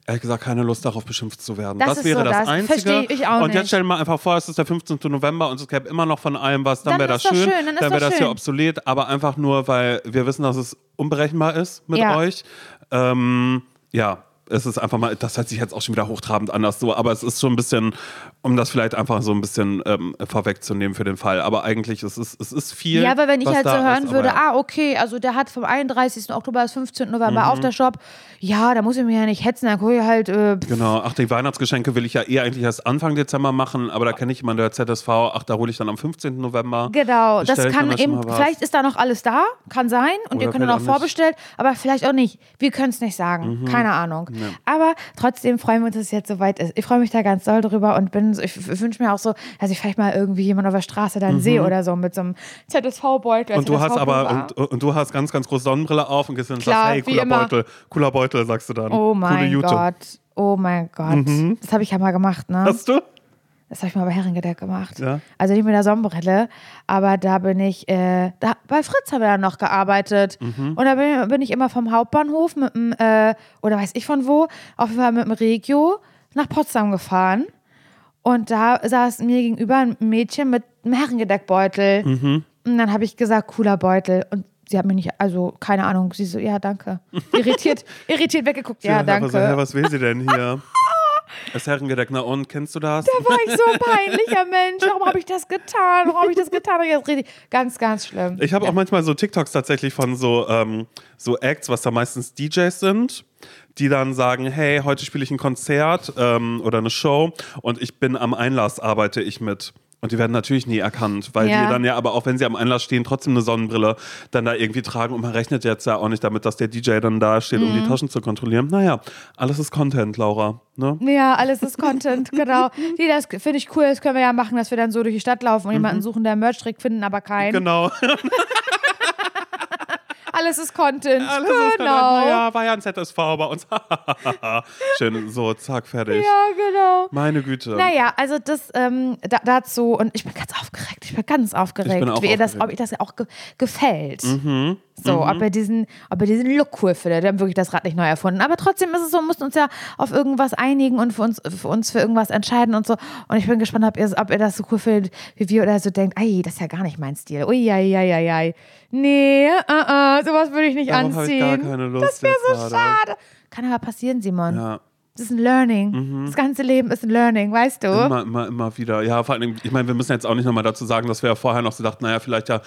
ehrlich gesagt, keine Lust darauf, beschimpft zu werden. Das Das, wäre so das, das. Einzige. Ich auch und jetzt nicht. stell dir mal einfach vor, es ist der 15. November und es gäbe immer noch von allem was, dann, Dann wäre das schön. schön, dann ist wäre das hier obsolet, aber einfach nur, weil wir wissen, dass es unberechenbar ist mit Ja. euch. Ähm, ja. Es ist einfach mal, das hört sich jetzt auch schon wieder hochtrabend anders so, aber es ist schon ein bisschen, um das vielleicht einfach so ein bisschen ähm, vorwegzunehmen für den Fall. Aber eigentlich ist es, es ist viel. Ja, aber wenn ich halt so hören ist, würde, ja. ah, okay, also der hat vom 31. Oktober bis 15. November Mhm. auf der Shop, ja, da muss ich mich ja nicht hetzen, dann gucke ich halt, äh, Genau, ach, die Weihnachtsgeschenke will ich ja eh eigentlich erst Anfang Dezember machen, aber da kenne ich jemanden der ZSV, ach, da hole ich dann am 15. November. genau, das kann eben, vielleicht ist da noch alles da, kann sein und ihr Oder könnt dann auch vorbestellt, aber vielleicht auch nicht. Wir können es nicht sagen, Mhm. keine Ahnung. Aber trotzdem freuen wir uns, dass es jetzt soweit ist. Ich freue mich da ganz doll drüber und bin, so- ich, wünsche mir auch so, dass ich vielleicht mal irgendwie jemanden auf der Straße dann sehe oder so mit so einem ZSV-Beutel. Mhm. Und du hast aber, und, und du hast ganz, ganz große Sonnenbrille auf und gehst hin und Klar, sagst, hey, cooler immer. Beutel, cooler Beutel, sagst du dann. Oh mein. Gott. Oh mein Gott. Mhm. Das habe ich ja mal gemacht, ne? Hast du? Das habe ich mal bei Herrengedeck gemacht. Ja. Also nicht mit der Sonnenbrille, aber da bin ich, äh, da, bei Fritz haben wir dann noch gearbeitet. Mhm. Und da bin, bin ich immer vom Hauptbahnhof mit dem, äh, oder weiß ich von wo, auf jeden Fall mit dem Regio nach Potsdam gefahren. Und da saß mir gegenüber ein Mädchen mit einem Herrengedeckbeutel. Mhm. Und dann habe ich gesagt, cooler Beutel. Und sie hat mir nicht, also keine Ahnung, sie so, ja, danke. Irritiert, [laughs] irritiert weggeguckt, ja, danke. So, was will sie denn hier? [laughs] Das Herrengedeck, na und, kennst du das? war ich so ein [laughs] peinlicher Mensch. Warum habe ich das getan? Warum habe ich das getan? Das ist richtig ganz, ganz schlimm. Ich habe auch manchmal so TikToks tatsächlich von so, ähm, so Acts, was da meistens DJs sind, die dann sagen, hey, heute spiele ich ein Konzert ähm, oder eine Show und ich bin am Einlass, arbeite ich mit. Und die werden natürlich nie erkannt, weil Ja. die dann ja aber auch, wenn sie am Einlass stehen, trotzdem eine Sonnenbrille dann da irgendwie tragen. Und man rechnet jetzt ja auch nicht damit, dass der DJ dann da steht, um Mhm. die Taschen zu kontrollieren. Naja, alles ist Content, Laura. Ne? Ja, alles ist Content, genau. [laughs] Nee, das finde ich cool. Das können wir ja machen, dass wir dann so durch die Stadt laufen und jemanden suchen, der Merch trägt, finden aber keinen. Genau. [laughs] Alles ist Content. Alles genau. ist naja, war ja ein ZSV bei uns. [laughs] Schön, so, zack, fertig. Ja, genau. Meine Güte. Naja, also das ähm, da, dazu und ich bin ganz aufgeregt. Ich bin ganz aufgeregt, bin wie ihr das, aufgeregt. ob ihr das ja auch ge gefällt. Mhm. So, ob er diesen, ob er diesen Look cool findet. Wir haben wirklich das Rad nicht neu erfunden. Aber trotzdem ist es so, wir mussten uns ja auf irgendwas einigen und für uns, für uns für irgendwas entscheiden und so. Und ich bin gespannt, ob ihr, ob ihr das so cool findet wie wir oder so denkt, ei, das ist ja gar nicht mein Stil. Ui, ei, ei, ei, ei. Nee, uh, uh, sowas würde ich nicht Darauf habe ich anziehen. gar keine Lust. das wäre so schade. Kann aber passieren, Simon. Ja, Das ist ein Learning. Das ganze Leben ist ein Learning, weißt du? immer, immer, immer wieder. Ja, vor allem, ich meine, wir müssen jetzt auch nicht nochmal dazu sagen, dass wir ja vorher noch so dachten, naja, vielleicht ja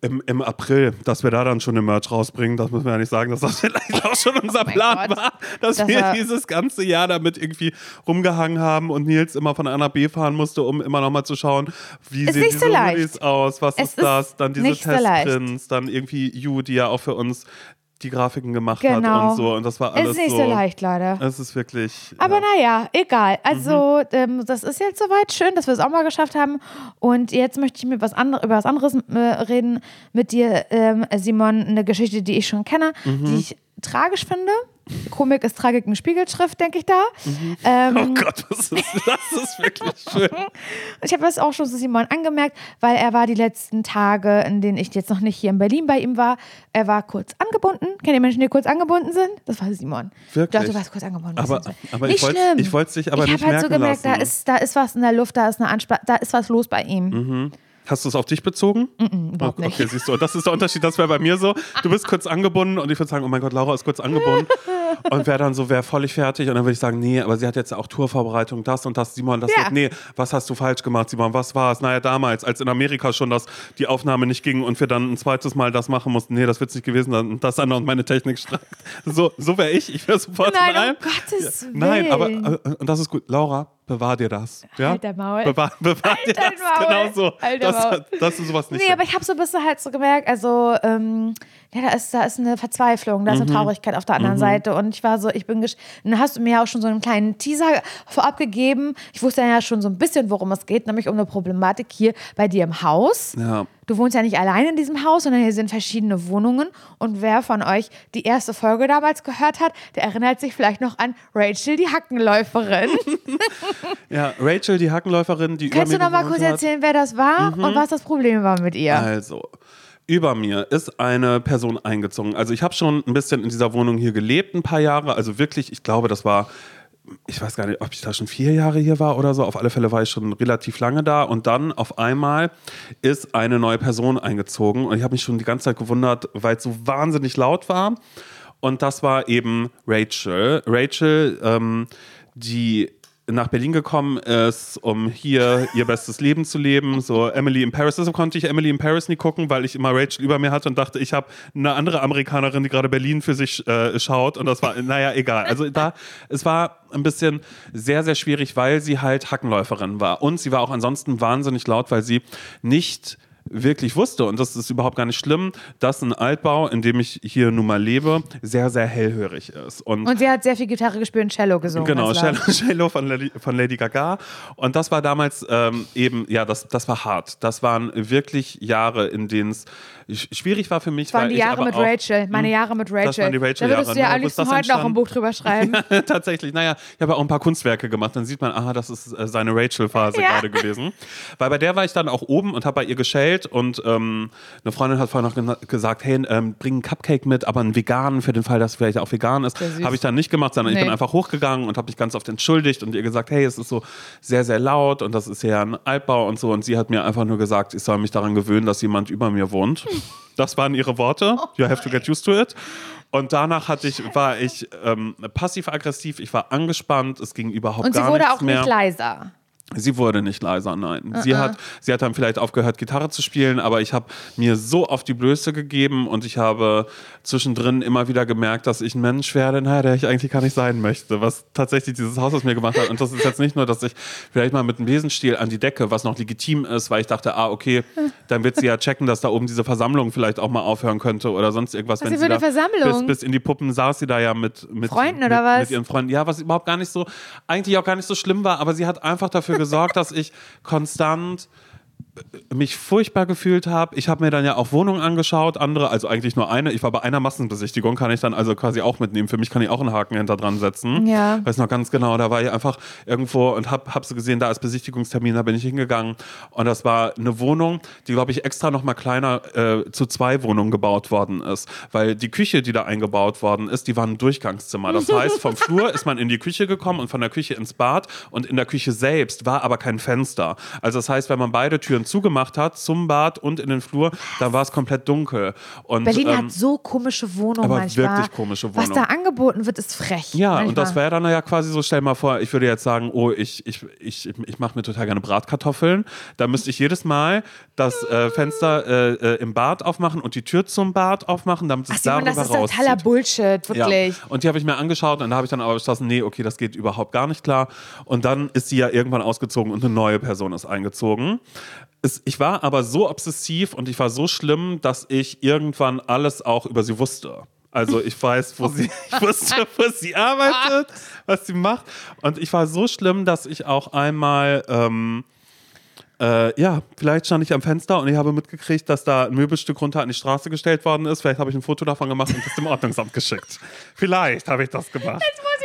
im, im April, dass wir da dann schon eine Merch rausbringen. Das müssen wir ja nicht sagen, dass das [laughs] vielleicht auch schon unser mein Plan Gott. war, dass Das wir dieses ganze Jahr damit irgendwie rumgehangen haben und Nils immer von A nach B fahren musste, um immer nochmal zu schauen, wie Ist sehen diese so. Hoodies aus, was Es ist das, ist dann diese nicht so. Testprints, dann irgendwie Ju, die ja auch für uns die Grafiken gemacht Genau. hat und so. Und das war alles ist nicht so, so leicht, Leute. Es ist wirklich. Aber ja. naja, egal. Also, Mhm. ähm, das ist jetzt soweit. Schön, dass wir es auch mal geschafft haben. Und jetzt möchte ich mit was andere, über was anderes äh, reden mit dir, ähm, Simon. Eine Geschichte, die ich schon kenne, Mhm. die ich tragisch finde. Komik ist Tragik in Spiegelschrift, denke ich da. Ähm, Oh Gott, das ist, das ist wirklich [laughs] schön. Ich habe das auch schon zu Simon angemerkt, weil er war die letzten Tage, in denen ich jetzt noch nicht hier in Berlin bei ihm war, er war kurz angebunden. Kennt ihr Menschen, die kurz angebunden sind? Das war Simon. Wirklich? Doch, du warst kurz angebunden. Aber- aber nicht ich ich wollt's dich aber ich nicht hab halt so merken gemerkt, da lassen. ist, da ist was in der Luft, da ist eine Anspa da ist was los bei ihm. Hast du es auf dich bezogen? Oh, nicht. Okay, siehst du, das ist der Unterschied. Das wäre bei mir so. Du bist kurz angebunden und ich würde sagen, oh mein Gott, Laura ist kurz angebunden. Und wäre dann so, wäre völlig fertig. Und dann würde ich sagen, nee, aber sie hat jetzt auch Tourvorbereitung, das und das. Simon, das Ja. wird, nee, was hast du falsch gemacht, Simon? Was war es? Naja, damals, als in Amerika schon das, die Aufnahme nicht ging und wir dann ein zweites Mal das machen mussten. Nee, das wird es nicht gewesen sein. Und das dann und meine Technik streikt. So, so wäre ich. Ich wäre sofort Nein, um Gottes Willen. Nein, aber, äh, und das ist gut. Laura, bewahr dir das. Ja? Halt dein Maul. Bewahr, [laughs] bewahr dir dein das. Maul. Genau so. Halt dass, dass du sowas nicht Nee, aber ich habe so ein bisschen halt so gemerkt, also ähm, ja, da ist, da ist eine Verzweiflung, da ist eine Mhm. Traurigkeit auf der anderen Seite und ich war so, ich bin, gesch dann hast du mir ja auch schon so einen kleinen Teaser vorab gegeben. Ich wusste ja schon so ein bisschen, worum es geht, nämlich um eine Problematik hier bei dir im Haus. Ja. Du wohnst ja nicht allein in diesem Haus, sondern hier sind verschiedene Wohnungen. Und wer von euch die erste Folge damals gehört hat, der erinnert sich vielleicht noch an Rachel, die Hackenläuferin. [laughs] [laughs] Ja, Rachel, die Hackenläuferin, die Kannst du über noch mir mal kurz erzählen, wer das war Mhm. und was das Problem war mit ihr? Also, über mir ist eine Person eingezogen. Also ich habe schon ein bisschen in dieser Wohnung hier gelebt, ein paar Jahre. Also wirklich, ich glaube, das war, ich weiß gar nicht, ob ich da schon vier Jahre hier war oder so. Auf alle Fälle war ich schon relativ lange da. Und dann auf einmal ist eine neue Person eingezogen. Und ich habe mich schon die ganze Zeit gewundert, weil es so wahnsinnig laut war. Und das war eben Rachel. Rachel, ähm, die nach Berlin gekommen ist, um hier ihr bestes Leben zu leben. So Emily in Paris. Deshalb konnte ich Emily in Paris nie gucken, weil ich immer Rachel über mir hatte und dachte, ich habe eine andere Amerikanerin, die gerade Berlin für sich äh, schaut. Und das war, naja, egal. Also da, es war ein bisschen sehr, sehr schwierig, weil sie halt Hackenläuferin war. Und sie war auch ansonsten wahnsinnig laut, weil sie nicht wirklich wusste, und das ist überhaupt gar nicht schlimm, dass ein Altbau, in dem ich hier nun mal lebe, sehr, sehr hellhörig ist. Und, Und sie hat sehr viel Gitarre gespielt und Cello gesungen. genau. Cello, Cello von, Lady, von Lady Gaga. Und das war damals ähm, eben, ja, das, das war hart. Das waren wirklich Jahre, in denen es schwierig war für mich. Das waren die ich Jahre mit auch, Rachel, meine Jahre mit Rachel. Das waren die Da würdest Rachel-Jahre, du ja am liebsten heute noch ein? Buch drüber schreiben. [laughs] Tatsächlich, naja, ich habe auch ein paar Kunstwerke gemacht. Dann sieht man, aha, das ist äh, seine Rachel-Phase [laughs] Ja. gerade gewesen. Weil bei der war ich dann auch oben und habe bei ihr geschellt und ähm, eine Freundin hat vorhin noch gesagt, hey, ähm, bring einen Cupcake mit, aber einen veganen, für den Fall, dass es vielleicht auch vegan ist. Habe ich dann nicht gemacht, sondern ich Nee. bin einfach hochgegangen und habe mich ganz oft entschuldigt und ihr gesagt, hey, es ist so sehr, sehr laut und das ist ja ein Altbau und so. Und sie hat mir einfach nur gesagt, ich soll mich daran gewöhnen, dass jemand über mir wohnt. Das waren ihre Worte. You have to get used to it. Und danach hatte ich, war ich ähm, passiv-aggressiv, ich war angespannt, es ging überhaupt Und sie gar wurde nichts auch mehr. nicht leiser. Sie wurde nicht leiser, nein. Sie, hat, sie hat dann vielleicht aufgehört, Gitarre zu spielen, aber ich habe mir so auf die Blöße gegeben und ich habe zwischendrin immer wieder gemerkt, dass ich ein Mensch werde, naja, der ich eigentlich gar nicht sein möchte, was tatsächlich dieses Haus aus mir gemacht hat. Und das ist jetzt nicht nur, dass ich vielleicht mal mit einem Besenstiel an die Decke, was noch legitim ist, weil ich dachte, ah, okay, dann wird sie ja checken, dass da oben diese Versammlung vielleicht auch mal aufhören könnte oder sonst irgendwas. Was wenn ist sie für eine Versammlung? Bis, bis in die Puppen saß sie da ja mit, mit Freunden mit, oder was? Mit ihren Freunden. Ja, was überhaupt gar nicht so, eigentlich auch gar nicht so schlimm war, aber sie hat einfach dafür gesorgt, dass ich konstant mich furchtbar gefühlt habe. Ich habe mir dann ja auch Wohnungen angeschaut, andere, also eigentlich nur eine. Ich war bei einer Massenbesichtigung, kann ich dann also quasi auch mitnehmen. Für mich kann ich auch einen Haken hinter dran setzen. Ja. Weiß noch ganz genau, da war ich einfach irgendwo und habe hab so gesehen, da ist Besichtigungstermin, da bin ich hingegangen. Und das war eine Wohnung, die, glaube ich, extra noch mal kleiner äh, zu zwei Wohnungen gebaut worden ist. Weil die Küche, die da eingebaut worden ist, die war ein Durchgangszimmer. Das heißt, vom [laughs] Flur ist man in die Küche gekommen und von der Küche ins Bad. Und in der Küche selbst war aber kein Fenster. Also das heißt, wenn man beide Türen zugemacht hat, zum Bad und in den Flur, dann war es komplett dunkel. Und, Berlin ähm, hat so komische Wohnungen aber manchmal. wirklich komische Was Wohnungen. da angeboten wird, ist frech. Ja, manchmal. und das wäre dann ja quasi so, stell mal vor, ich würde jetzt sagen, oh, ich, ich, ich, ich mache mir total gerne Bratkartoffeln. Da müsste ich jedes Mal das äh, Fenster äh, äh, im Bad aufmachen und die Tür zum Bad aufmachen, damit es darüber das ist totaler rauszieht. Bullshit, wirklich. Ja. Und die habe ich mir angeschaut und da habe ich dann aber beschlossen, nee, okay, das geht überhaupt gar nicht klar. Und dann ist sie ja irgendwann ausgezogen und eine neue Person ist eingezogen. Es, ich war aber so obsessiv und ich war so schlimm, dass ich irgendwann alles auch über sie wusste. Also ich weiß, wo sie, [laughs] ich wusste, wo sie arbeitet, was sie macht. Und ich war so schlimm, dass ich auch einmal ähm, äh, ja, vielleicht stand ich am Fenster und ich habe mitgekriegt, dass da ein Möbelstück runter an die Straße gestellt worden ist. Vielleicht habe ich ein Foto davon gemacht und das dem Ordnungsamt geschickt. Vielleicht habe ich das gemacht.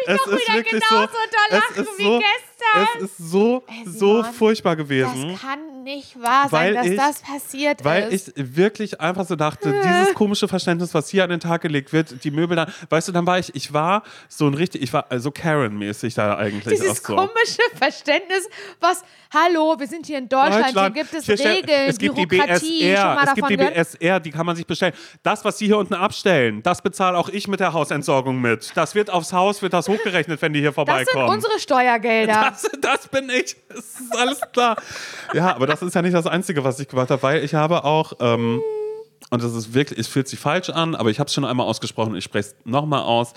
Jetzt muss ich doch wieder genauso da lachen es ist wie so, gestern. Es ist so, Ey, so Simon, furchtbar gewesen. Das kann nicht wahr sein, Weil dass ich- das passiert Weil ist. ich wirklich einfach so dachte, dieses komische Verständnis, was hier an den Tag gelegt wird, die Möbel dann, weißt du, dann war ich, ich war so ein richtig, ich war so Karen-mäßig da eigentlich. Dieses so. komische Verständnis, was, hallo, wir sind hier in Deutschland, hier gibt es Hier Regeln, es gibt die Bürokratie, mal BSR, es gibt die? BSR, die kann man sich bestellen. Das, was Sie hier unten abstellen, das bezahle auch ich mit der Hausentsorgung mit. Das wird aufs Haus, wird das hochgerechnet, wenn die hier Das sind vorbeikommen. unsere Steuergelder. Das, das bin ich. Das ist alles klar. Ja, aber das ist ja nicht das Einzige, was ich gemacht habe, weil ich habe auch, ähm, und das ist wirklich, es fühlt sich falsch an, aber ich habe es schon einmal ausgesprochen ich spreche es nochmal aus.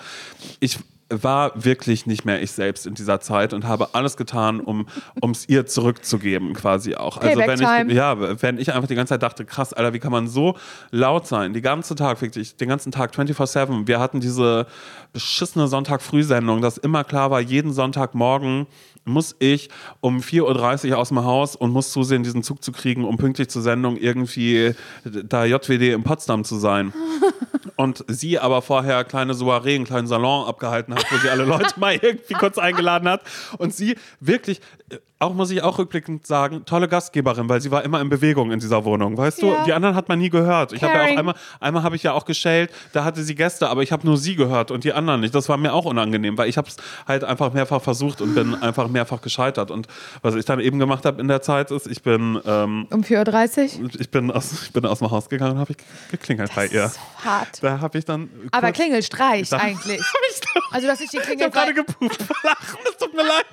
Ich war wirklich nicht mehr ich selbst in dieser Zeit und habe alles getan, um es ihr zurückzugeben, quasi auch. Also wenn ich, ja, wenn ich einfach die ganze Zeit dachte, krass, Alter, wie kann man so laut sein? Die ganze Tag, wirklich, den ganzen Tag, 24-7. Wir hatten diese beschissene Sonntag-Frühsendung, dass immer klar war, jeden Sonntagmorgen muss ich um 4.30 Uhr aus dem Haus und muss zusehen, diesen Zug zu kriegen, um pünktlich zur Sendung irgendwie da JWD in Potsdam zu sein. [laughs] Und sie aber vorher kleine Soiree, einen kleinen Salon abgehalten hat, wo sie alle Leute [laughs] mal irgendwie kurz eingeladen hat. Und sie wirklich, äh, auch muss ich auch rückblickend sagen, tolle Gastgeberin, weil sie war immer in Bewegung in dieser Wohnung. Weißt Ja. du, die anderen hat man nie gehört. Ich habe ja auch einmal, einmal habe ich ja auch geschält, da hatte sie Gäste, aber ich habe nur sie gehört und die anderen nicht. Das war mir auch unangenehm, weil ich habe es halt einfach mehrfach versucht und bin einfach mehrfach gescheitert. Und was ich dann eben gemacht habe in der Zeit ist, ich bin, ähm, Um 4.30 Uhr? ich bin, aus, ich bin aus dem Haus gegangen und habe geklingelt bei ihr. So hart. Da habe ich dann. Aber Klingelstreich Da- [laughs] eigentlich. Ich Also, dass ich die Ich Klingel... habe gerade Lachen. Es tut mir leid.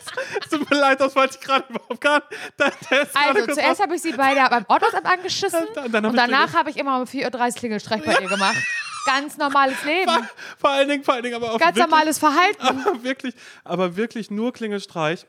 Es tut mir leid, das wollte ich gerade überhaupt gar nicht. Gerade Also, zuerst habe ich sie bei der, beim Ordnungsamt angeschissen Dann- dann hab und danach habe ich immer um 4.30 Uhr Klingelstreich bei ihr gemacht. Ganz normales Leben. vor allen Dingen, vor allen Dingen, aber auch Ganz wirklich, normales Verhalten. aber [laughs] wirklich, aber wirklich nur Klingelstreich.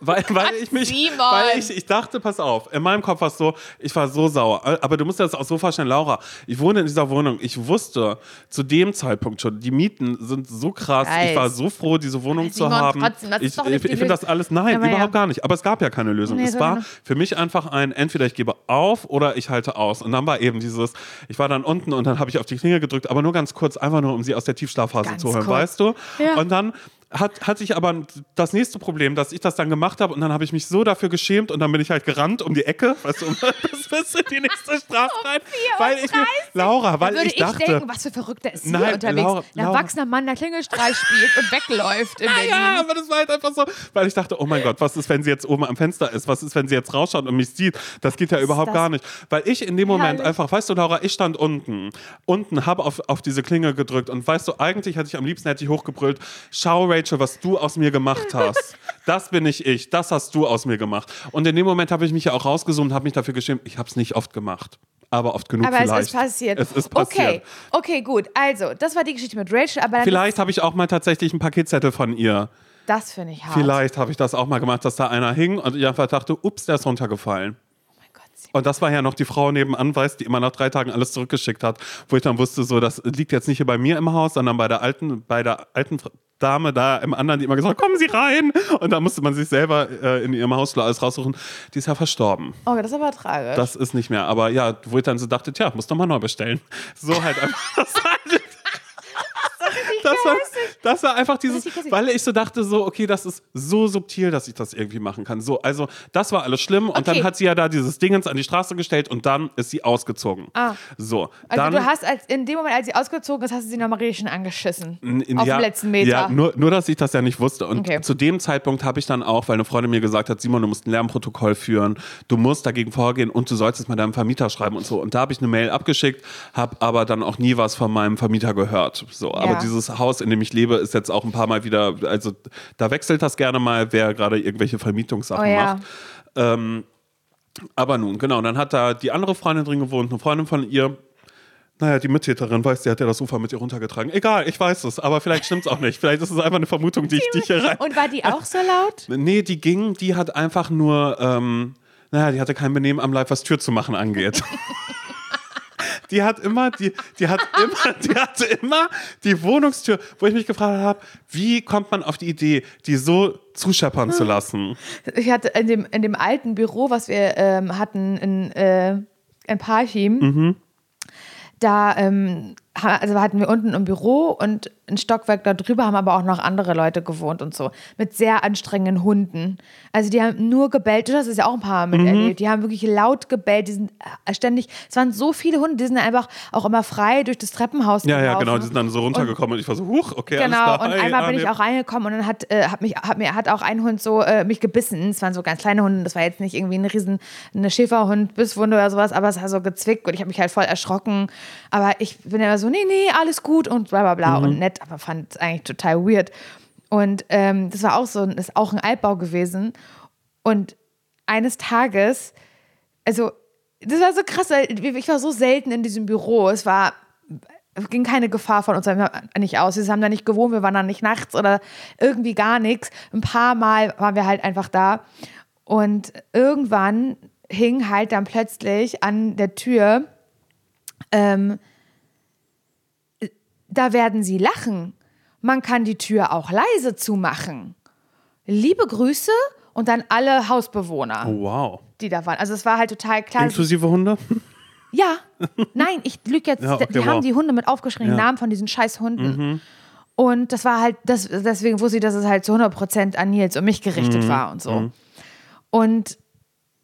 Weil, weil ich mich, weil ich, ich dachte, pass auf, in meinem Kopf war es so, ich war so sauer. Aber du musst dir das auch so vorstellen, Laura, ich wohne in dieser Wohnung, ich wusste zu dem Zeitpunkt schon, die Mieten sind so krass, ich Weiß. war so froh, diese Wohnung zu Simon, haben. trotzdem, ich ich, ich finde das alles, nein, Aber ja. überhaupt gar nicht. Aber es gab ja keine Lösung. Nee, es war genau. für mich einfach ein, entweder ich gebe auf oder ich halte aus. Und dann war eben dieses, ich war dann unten und dann habe ich auf die Klinge gedrückt, aber nur ganz kurz, einfach nur, um sie aus der Tiefschlafphase Ganz zu holen, kurz. weißt du? Ja. Und dann hat, hatte ich aber das nächste Problem, dass ich das dann gemacht habe und dann habe ich mich so dafür geschämt und dann bin ich halt gerannt um die Ecke, weißt du, um [laughs] bis in die nächste [laughs] Straße rein. weil ich mir, Laura, weil ich ich, dachte, denken, was für Verrückter ist hier Nein, unterwegs. Laura- ein erwachsener Mann, der Klingelstreich spielt und wegläuft in Berlin. ja, aber das war halt einfach so, weil ich dachte, oh mein Gott, was ist, wenn sie jetzt oben am Fenster ist? Was ist, wenn sie jetzt rausschaut und mich sieht? Das geht ja überhaupt das gar nicht. Weil ich in dem Moment herrlich. einfach, weißt du, Laura, ich stand unten, unten, habe auf, auf diese Klinge gedrückt und weißt du, eigentlich hätte ich am liebsten hätte ich hochgebrüllt, schau Rachel, was du aus mir gemacht hast. Das bin nicht ich, das hast du aus mir gemacht. Und in dem Moment habe ich mich ja auch rausgezoomt, habe mich dafür geschämt. Ich habe es nicht oft gemacht, aber oft genug Aber vielleicht. es ist passiert. Es ist passiert. Okay, okay, gut. Also, das war die Geschichte mit Rachel, aber Vielleicht habe ich auch mal tatsächlich einen Paketzettel von ihr. das finde ich hart. Vielleicht habe ich das auch mal gemacht, dass da einer hing und ich einfach dachte, ups, der ist runtergefallen. Oh mein Gott, Simon. Und das war ja noch die Frau nebenan, weiß, die immer nach drei Tagen alles zurückgeschickt hat, wo ich dann wusste, so, das liegt jetzt nicht hier bei mir im Haus, sondern bei der alten, bei der alten, Dame da im anderen, die immer gesagt kommen Sie rein. Und da musste man sich selber äh, in ihrem Hausflur alles raussuchen. Die ist ja verstorben. Oh, das ist aber tragisch. Das ist nicht mehr. Aber ja, wo ich dann so dachte, tja, muss doch mal neu bestellen. So halt einfach. [laughs] Das halt das war, das war einfach dieses, weil ich so dachte, so, okay, das ist so subtil, dass ich das irgendwie machen kann. So, also, das war alles schlimm. Und okay. dann hat sie ja da dieses Dingens an die Straße gestellt und dann ist sie ausgezogen. Ah. So. Also, dann, du hast als, in dem Moment, als sie ausgezogen ist, hast du sie nochmal richtig schon angeschissen. In, auf ja, dem letzten Meter. Ja, nur, nur, dass ich das ja nicht wusste. Und okay. zu dem Zeitpunkt habe ich dann auch, weil eine Freundin mir gesagt hat, Simon, du musst ein Lärmprotokoll führen, du musst dagegen vorgehen und du sollst es mal deinem Vermieter schreiben und so. Und da habe ich eine Mail abgeschickt, habe aber dann auch nie was von meinem Vermieter gehört. So, ja. aber dieses Haus, in dem ich lebe, ist jetzt auch ein paar Mal wieder, also da wechselt das gerne mal, wer gerade irgendwelche Vermietungssachen oh, macht. Ähm, aber nun, genau, dann hat da die andere Freundin drin gewohnt, eine Freundin von ihr. Naja, die Mittäterin weiß, die hat ja das Ufer mit ihr runtergetragen. Egal, ich weiß es, aber vielleicht stimmt es auch nicht. Vielleicht ist es einfach eine Vermutung, die ich, die ich hier rein. [laughs] Und war die auch so laut? Nee, die ging, die hat einfach nur, ähm, naja, die hatte kein Benehmen am Leib, was Tür zu machen angeht. [laughs] die hat immer, die, die hat immer, die hatte immer die Wohnungstür, wo ich mich gefragt habe, wie kommt man auf die Idee, die so zuscheppern zu lassen? Ich hatte in dem, in dem alten Büro, was wir ähm, hatten in, äh, in Parchim, mhm. da ähm, also hatten wir unten im Büro und ein Stockwerk darüber haben aber auch noch andere Leute gewohnt und so. Mit sehr anstrengenden Hunden. Also die haben nur gebellt, das ist ja auch ein paar Mal miterlebt. Mhm. Die haben wirklich laut gebellt, die sind äh, ständig, es waren so viele Hunde, die sind einfach auch immer frei durch das Treppenhaus Ja, gelaufen. ja, genau, die sind dann so runtergekommen und, und ich war so, huch, okay, Genau, und [laughs] einmal ah, bin ich auch reingekommen und dann hat, äh, hat, mich, hat, mir, hat auch ein Hund so äh, mich gebissen. Es waren so ganz kleine Hunde, das war jetzt nicht irgendwie ein riesen, eine Schäferhund, Bisswunde oder sowas, aber es hat so gezwickt und ich habe mich halt voll erschrocken. Aber ich bin immer so, nee, nee, alles gut und bla bla bla mhm. und nett, aber fand es eigentlich total weird. Und ähm, das war auch so, ist auch ein Altbau gewesen. Und eines Tages, also das war so krass, ich war so selten in diesem Büro. Es war, es ging keine Gefahr von uns nicht aus. Wir haben da nicht gewohnt, wir waren da nicht nachts oder irgendwie gar nichts. Ein paar Mal waren wir halt einfach da. Und irgendwann hing halt dann plötzlich an der Tür, ähm, da werden sie lachen. Man kann die Tür auch leise zumachen. Liebe Grüße und dann alle Hausbewohner. Oh, wow. Die da waren. Also es war halt total klar. Inklusive Hunde? [laughs] Ja. Nein, ich lüge jetzt. Ja, okay, die wow. haben die Hunde mit aufgeschriebenen ja. Namen von diesen scheiß Hunden. Mhm. Und das war halt, das, deswegen wusste ich, dass es halt zu 100% an Nils und mich gerichtet mhm. war und so. Mhm. Und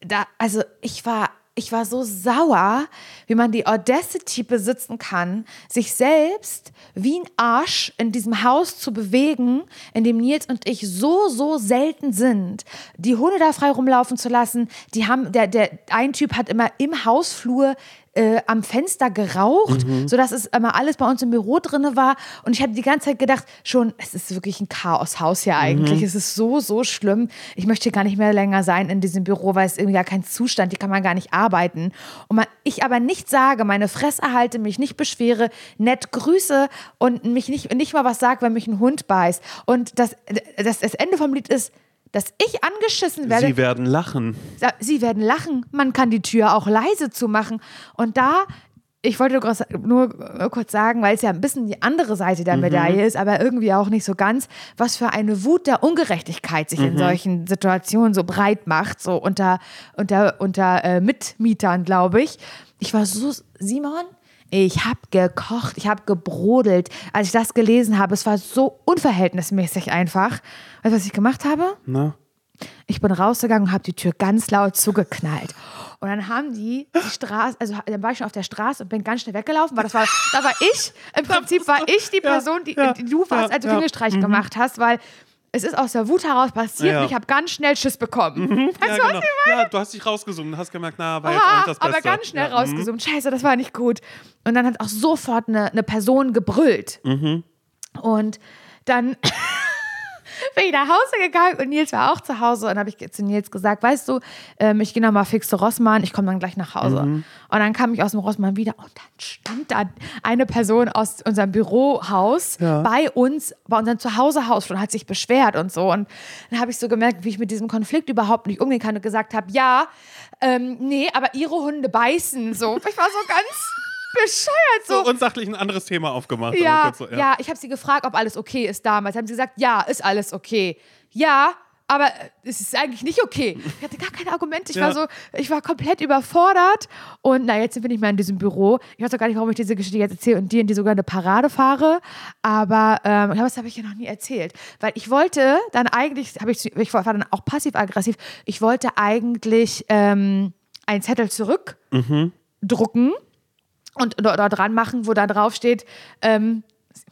da, also ich war ich war so sauer, wie man die Audacity besitzen kann, sich selbst wie ein Arsch in diesem Haus zu bewegen, in dem Nils und ich so, so selten sind. Die Hunde da frei rumlaufen zu lassen, die haben, der, der, ein Typ hat immer im Hausflur äh, am Fenster geraucht, mhm. sodass es immer alles bei uns im Büro drin war. Und ich habe die ganze Zeit gedacht, schon, es ist wirklich ein Chaoshaus hier eigentlich. Mhm. Es ist so, so schlimm. Ich möchte gar nicht mehr länger sein in diesem Büro, weil es irgendwie gar kein Zustand, hier kann man gar nicht arbeiten. Und man, ich aber nicht sage, meine Fresse halte, mich nicht beschwere, nett grüße und mich nicht, nicht mal was sage, wenn mich ein Hund beißt. Und das, das, das Ende vom Lied ist, dass ich angeschissen werde. Sie werden lachen. Sie werden lachen. Man kann die Tür auch leise zumachen. Und da, ich wollte nur kurz sagen, weil es ja ein bisschen die andere Seite der mhm. Medaille ist, aber irgendwie auch nicht so ganz, was für eine Wut der Ungerechtigkeit sich mhm. in solchen Situationen so breit macht, so unter, unter, unter äh, Mitmietern, glaube ich. Ich war so, Simon, ich habe gekocht, ich habe gebrodelt. Als ich das gelesen habe, es war so unverhältnismäßig einfach. Weißt du, was ich gemacht habe? Na? Ich bin rausgegangen und habe die Tür ganz laut zugeknallt. Und dann haben die die Straße, also dann war ich schon auf der Straße und bin ganz schnell weggelaufen, weil das war, da war ich, im [laughs] Prinzip war ich die Person, die, die du warst, als du Klingelstreich mhm. gemacht hast, weil es ist aus der Wut heraus passiert ja. und ich habe ganz schnell Schiss bekommen. Mhm. Weißt ja, du, genau. ja, du hast dich rausgesummt und hast gemerkt, na, war jetzt auch nicht das Beste. Aber ganz schnell ja. Mhm. rausgezoomt. Scheiße, das war nicht gut. Und dann hat auch sofort eine, eine Person gebrüllt. Mhm. Und dann bin ich nach Hause gegangen und Nils war auch zu Hause. Und habe ich zu Nils gesagt, weißt du, ähm, ich gehe nochmal fix zu Rossmann, ich komme dann gleich nach Hause. Mhm. Und dann kam ich aus dem Rossmann wieder und dann stand da eine Person aus unserem Bürohaus ja. bei uns, bei unserem Zuhausehaus und hat sich beschwert und so. Und dann habe ich so gemerkt, wie ich mit diesem Konflikt überhaupt nicht umgehen kann und gesagt habe, ja, ähm, nee, aber ihre Hunde beißen. So. Ich war so ganz bescheuert so. So unsachlich ein anderes Thema aufgemacht. Ja, so, ja. ich habe sie gefragt, ob alles okay ist damals. Haben sie gesagt, ja, ist alles okay. Ja, aber äh, es ist eigentlich nicht okay. Ich hatte gar keine Argumente. Ich Ja. war so, ich war komplett überfordert. Und na, jetzt wir nicht mehr in diesem Büro. Ich weiß auch gar nicht, warum ich diese Geschichte jetzt erzähle und dir in die sogenannte Parade fahre. Aber ähm, ich glaube, das habe ich ja noch nie erzählt. Weil ich wollte dann eigentlich, habe ich, ich war dann auch passiv-aggressiv, ich wollte eigentlich ähm, einen Zettel zurückdrucken und dort, dort dran machen, wo da drauf steht, ähm,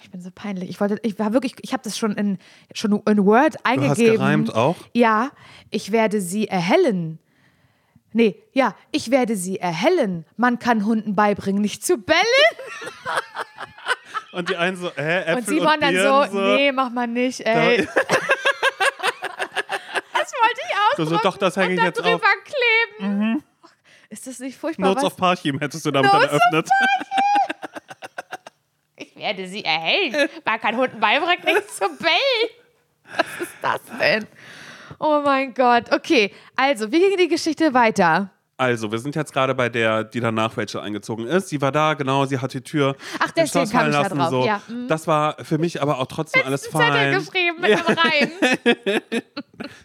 ich bin so peinlich. Ich wollte, ich war wirklich, ich habe das schon in, schon in Word Du hast eingegeben. gereimt auch? Ja, ich werde sie erhellen. Nee, ja, ich werde sie erhellen. Man kann Hunden beibringen, nicht zu bellen. [laughs] Und die einen so, hä, Äpfel Und Simon dann Birnen, so, nee, mach mal nicht, ey. Da- [laughs] Das wollte ich Du ausdrucken. so, doch, das hänge und ich jetzt drüber auf. kleben. Ist das nicht furchtbar? Notes was? of Parchim hättest du damit Notes eröffnet. Ich werde sie erhellen. Man kann Hunden beibringen, nicht zu bellen. Was ist das denn? Oh mein Gott. Okay, also, wie ging die Geschichte weiter? Also, wir sind jetzt gerade bei der, die dann nach Rachel eingezogen ist. Sie war da, genau, sie hat die Tür. Ach, deswegen kam ich da drauf, So. ja, mhm. Das war für mich aber auch trotzdem alles Zettel fein. geschrieben mit einem Reim. [laughs]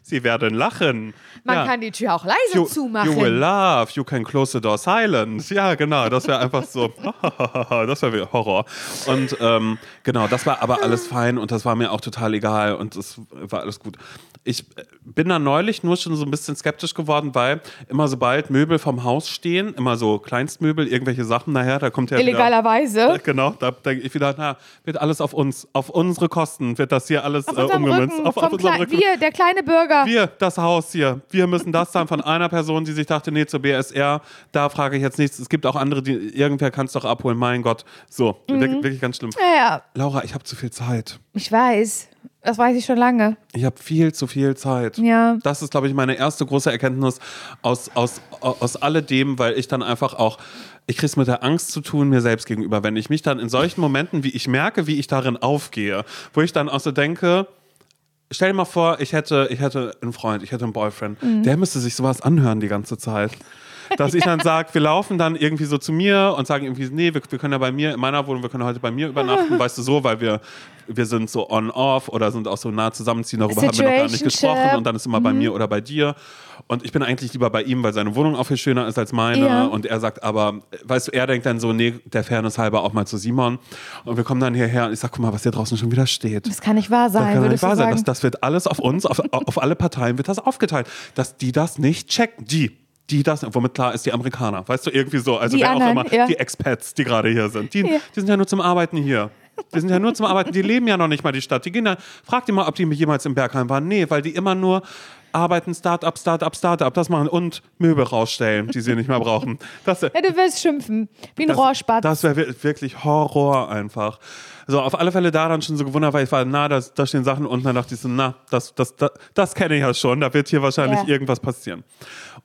Sie werden lachen. Man ja. kann die Tür auch leise You, zumachen. you will laugh, you can close the door silent. Ja, genau, das wäre einfach so, [laughs] das wäre Horror. Und ähm, genau, das war aber alles fein und das war mir auch total egal und das war alles gut. Ich bin da neulich nur schon so ein bisschen skeptisch geworden, weil immer sobald Möbel vom Haus stehen, immer so Kleinstmöbel, irgendwelche Sachen nachher, da kommt ja wieder, Illegalerweise. [laughs] Genau, da denke ich wieder, na, wird alles auf uns, auf unsere Kosten wird das hier alles Auf äh, umgemünzt. Rücken. Auf, auf unserem Rücken. Wir, der kleine Bürger. Wir, das Haus hier, wir müssen das zahlen von einer Person, die sich dachte, nee, zur BSR, da frage ich jetzt nichts. Es gibt auch andere, die, irgendwer kann es doch abholen, mein Gott. So, Mhm. wirklich, wirklich ganz schlimm. ja, ja, Laura, ich habe zu viel Zeit. ich weiß. Das weiß ich schon lange. Ich habe viel zu viel Zeit. Ja. Das ist, glaube ich, meine erste große Erkenntnis aus, aus, aus alledem, weil ich dann einfach auch, ich kriege es mit der Angst zu tun, mir selbst gegenüber. Wenn ich mich dann in solchen Momenten, wie ich merke, wie ich darin aufgehe, wo ich dann auch so denke, stell dir mal vor, ich hätte, ich hätte einen Freund, ich hätte einen Boyfriend, der müsste sich sowas anhören die ganze Zeit. Dass ich dann sage, wir laufen dann irgendwie so zu mir und sagen irgendwie, nee, wir, wir können ja bei mir, in meiner Wohnung, wir können heute bei mir übernachten, [laughs] weißt du so, weil wir, wir sind so on-off oder sind auch so nah zusammenziehen, darüber haben wir noch gar nicht gesprochen und dann ist immer bei mir oder bei dir. Und ich bin eigentlich lieber bei ihm, weil seine Wohnung auch viel schöner ist als meine. Ja. Und er sagt aber, weißt du, er denkt dann so, nee, der Fairness halber auch mal zu Simon. Und wir kommen dann hierher und ich sag, guck mal, was hier draußen schon wieder steht. Das kann nicht wahr Das sein, kann doch nicht wahr sein. Das, das wird alles auf uns, auf, auf alle Parteien wird das aufgeteilt. Dass die das nicht checken. Die. Die das, womit klar ist, die Amerikaner. Weißt du, irgendwie so. Also Die wer auch anderen, immer, ja. die Expats, die gerade hier sind. Die, Ja. die sind ja nur zum Arbeiten hier. Die sind ja nur zum Arbeiten. Die leben ja noch nicht mal die Stadt. Die gehen da, frag die mal, ob die jemals im Bergheim waren. Nee, weil die immer nur arbeiten, Start-up, Start-up, Start-up, das machen und Möbel rausstellen, die sie nicht mehr brauchen. Das, Ja, du wirst schimpfen. Wie ein das, Rohrspatz. Das wäre wirklich Horror einfach. So, auf alle Fälle da dann schon so gewundert, weil ich war, na, da, da stehen Sachen unten, dann dachte ich so, na, das, das, das, das kenne ich ja schon, da wird hier wahrscheinlich Ja. irgendwas passieren.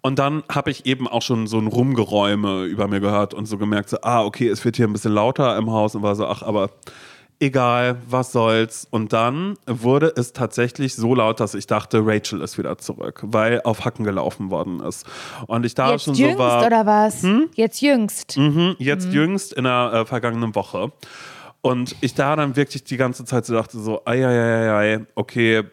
Und dann habe ich eben auch schon so ein Rumgeräume über mir gehört und so gemerkt, so, ah, okay, es wird hier ein bisschen lauter im Haus und war so, ach, aber egal, was soll's. Und dann wurde es tatsächlich so laut, dass ich dachte, Rachel ist wieder zurück, weil auf Hacken gelaufen worden ist. Und ich da Jetzt schon jüngst so war. oder was? Jetzt jüngst. Mhm, jetzt jüngst in der äh, vergangenen Woche. Und ich da dann wirklich die ganze Zeit so dachte, so, ei, ei, ei, ei, okay,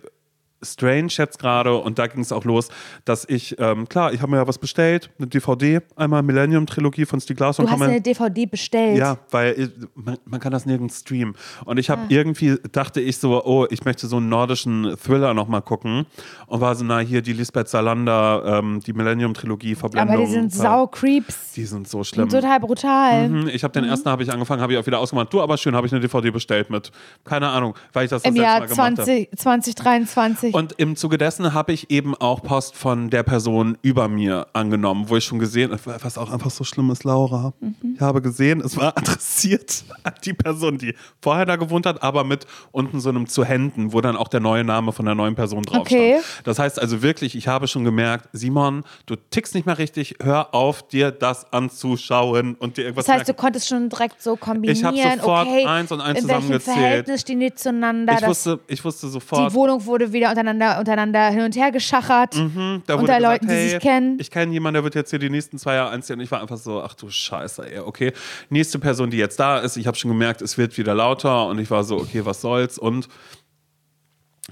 strange jetzt gerade. Und da ging es auch los, dass ich, ähm, klar, ich habe mir ja was bestellt, eine DVD, einmal Millennium-Trilogie von Stieg Larsson. Du hast eine DVD bestellt. ja, weil ich- man, man kann das nirgends streamen. Und ich habe irgendwie, dachte ich so, oh, ich möchte so einen nordischen Thriller nochmal gucken. Und war so, na, hier die Lisbeth Salander, ähm, die Millennium-Trilogie, Verblendung. Aber die sind sau-Creeps. Die sind so schlimm. Total brutal. Mhm, Ich habe den ersten habe ich angefangen, habe ich auch wieder ausgemacht. Du, aber schön, habe ich eine DVD bestellt mit. Keine Ahnung, weil ich das das Im letzte Jahr Mal gemacht habe. 20, 2023. Und im Zuge dessen habe ich eben auch Post von der Person über mir angenommen, wo ich schon gesehen habe, was auch einfach so schlimm ist, Laura. Ich habe gesehen, es war [laughs] adressiert an die Person, die vorher da gewohnt hat, aber mit unten so einem zu Händen, wo dann auch der neue Name von der neuen Person drauf Okay. stand. Das heißt also wirklich, ich habe schon gemerkt, Simon, du tickst nicht mehr richtig, hör auf, dir das anzuschauen und dir irgendwas das heißt, du merken. konntest schon direkt so kombinieren. Ich hab sofort okay, eins und eins in zusammengezählt. Verhältnis stehen die zueinander? ich wusste, ich wusste sofort, die Wohnung wurde wieder unter untereinander, untereinander hin und her geschachert. Mhm, da unter gesagt, Leuten, die hey, sich kennen. Ich kenne jemanden, der wird jetzt hier die nächsten zwei Jahre einziehen. Und ich war einfach so, ach du Scheiße, ey, okay. Nächste Person, die jetzt da ist, ich habe schon gemerkt, es wird wieder lauter und ich war so, okay, was soll's? Und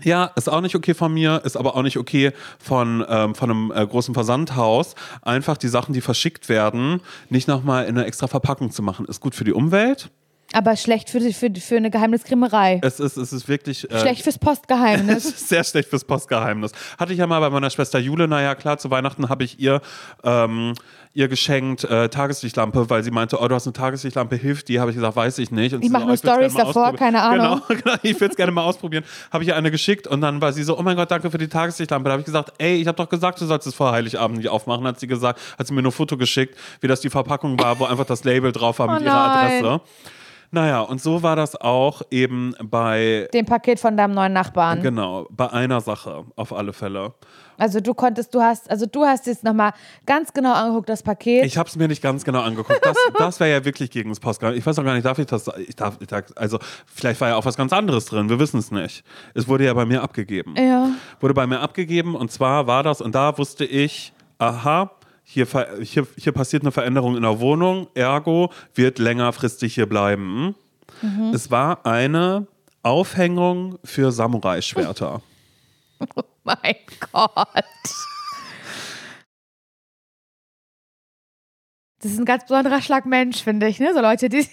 ja, ist auch nicht okay von mir, ist aber auch nicht okay von, ähm, von einem äh, großen Versandhaus. Einfach die Sachen, die verschickt werden, nicht nochmal in eine extra Verpackung zu machen. Ist gut für die Umwelt. Aber schlecht für, für, für eine Geheimniskrämerei. Es ist, es ist wirklich. Äh, Schlecht fürs [laughs] Es Postgeheimnis. ist sehr schlecht fürs Postgeheimnis. Hatte ich ja mal bei meiner Schwester Jule, naja, klar, zu Weihnachten habe ich ihr, ähm, ihr geschenkt äh, Tageslichtlampe, weil sie meinte, oh, du hast eine Tageslichtlampe, hilft die? Habe ich gesagt, weiß ich nicht. Und Ich sie mach so, nur oh, gerne Stories davor, keine Ahnung. Genau, [laughs] genau ich würde es gerne mal ausprobieren. Habe ich ihr eine geschickt und dann war sie so, oh mein Gott, danke für die Tageslichtlampe. Da habe ich gesagt, ey, ich habe doch gesagt, du sollst es vor Heiligabend nicht aufmachen. Hat sie gesagt, hat sie mir nur ein Foto geschickt, wie das die Verpackung war, wo einfach das Label drauf war mit Oh ihrer nein. Adresse. Naja, und so war das auch eben bei, Dem Paket von deinem neuen Nachbarn. genau, bei einer Sache auf alle Fälle. Also du konntest, du hast, also du hast jetzt nochmal ganz genau angeguckt, das Paket. Ich habe es mir nicht ganz genau angeguckt. Das, [laughs] das wäre ja wirklich gegen das Postgeheimnis. Ich weiß auch gar nicht, darf ich das? Ich darf, ich darf, also vielleicht war ja auch was ganz anderes drin. Wir wissen es nicht. Es wurde ja bei mir abgegeben. ja. Wurde bei mir abgegeben und zwar war das und da wusste ich, aha. Hier, hier, hier passiert eine Veränderung in der Wohnung, ergo wird längerfristig hier bleiben. Es war eine Aufhängung für Samurai-Schwerter. [laughs] Oh mein Gott. Das ist ein ganz besonderer Schlag Mensch, finde ich. Ne? So Leute, die,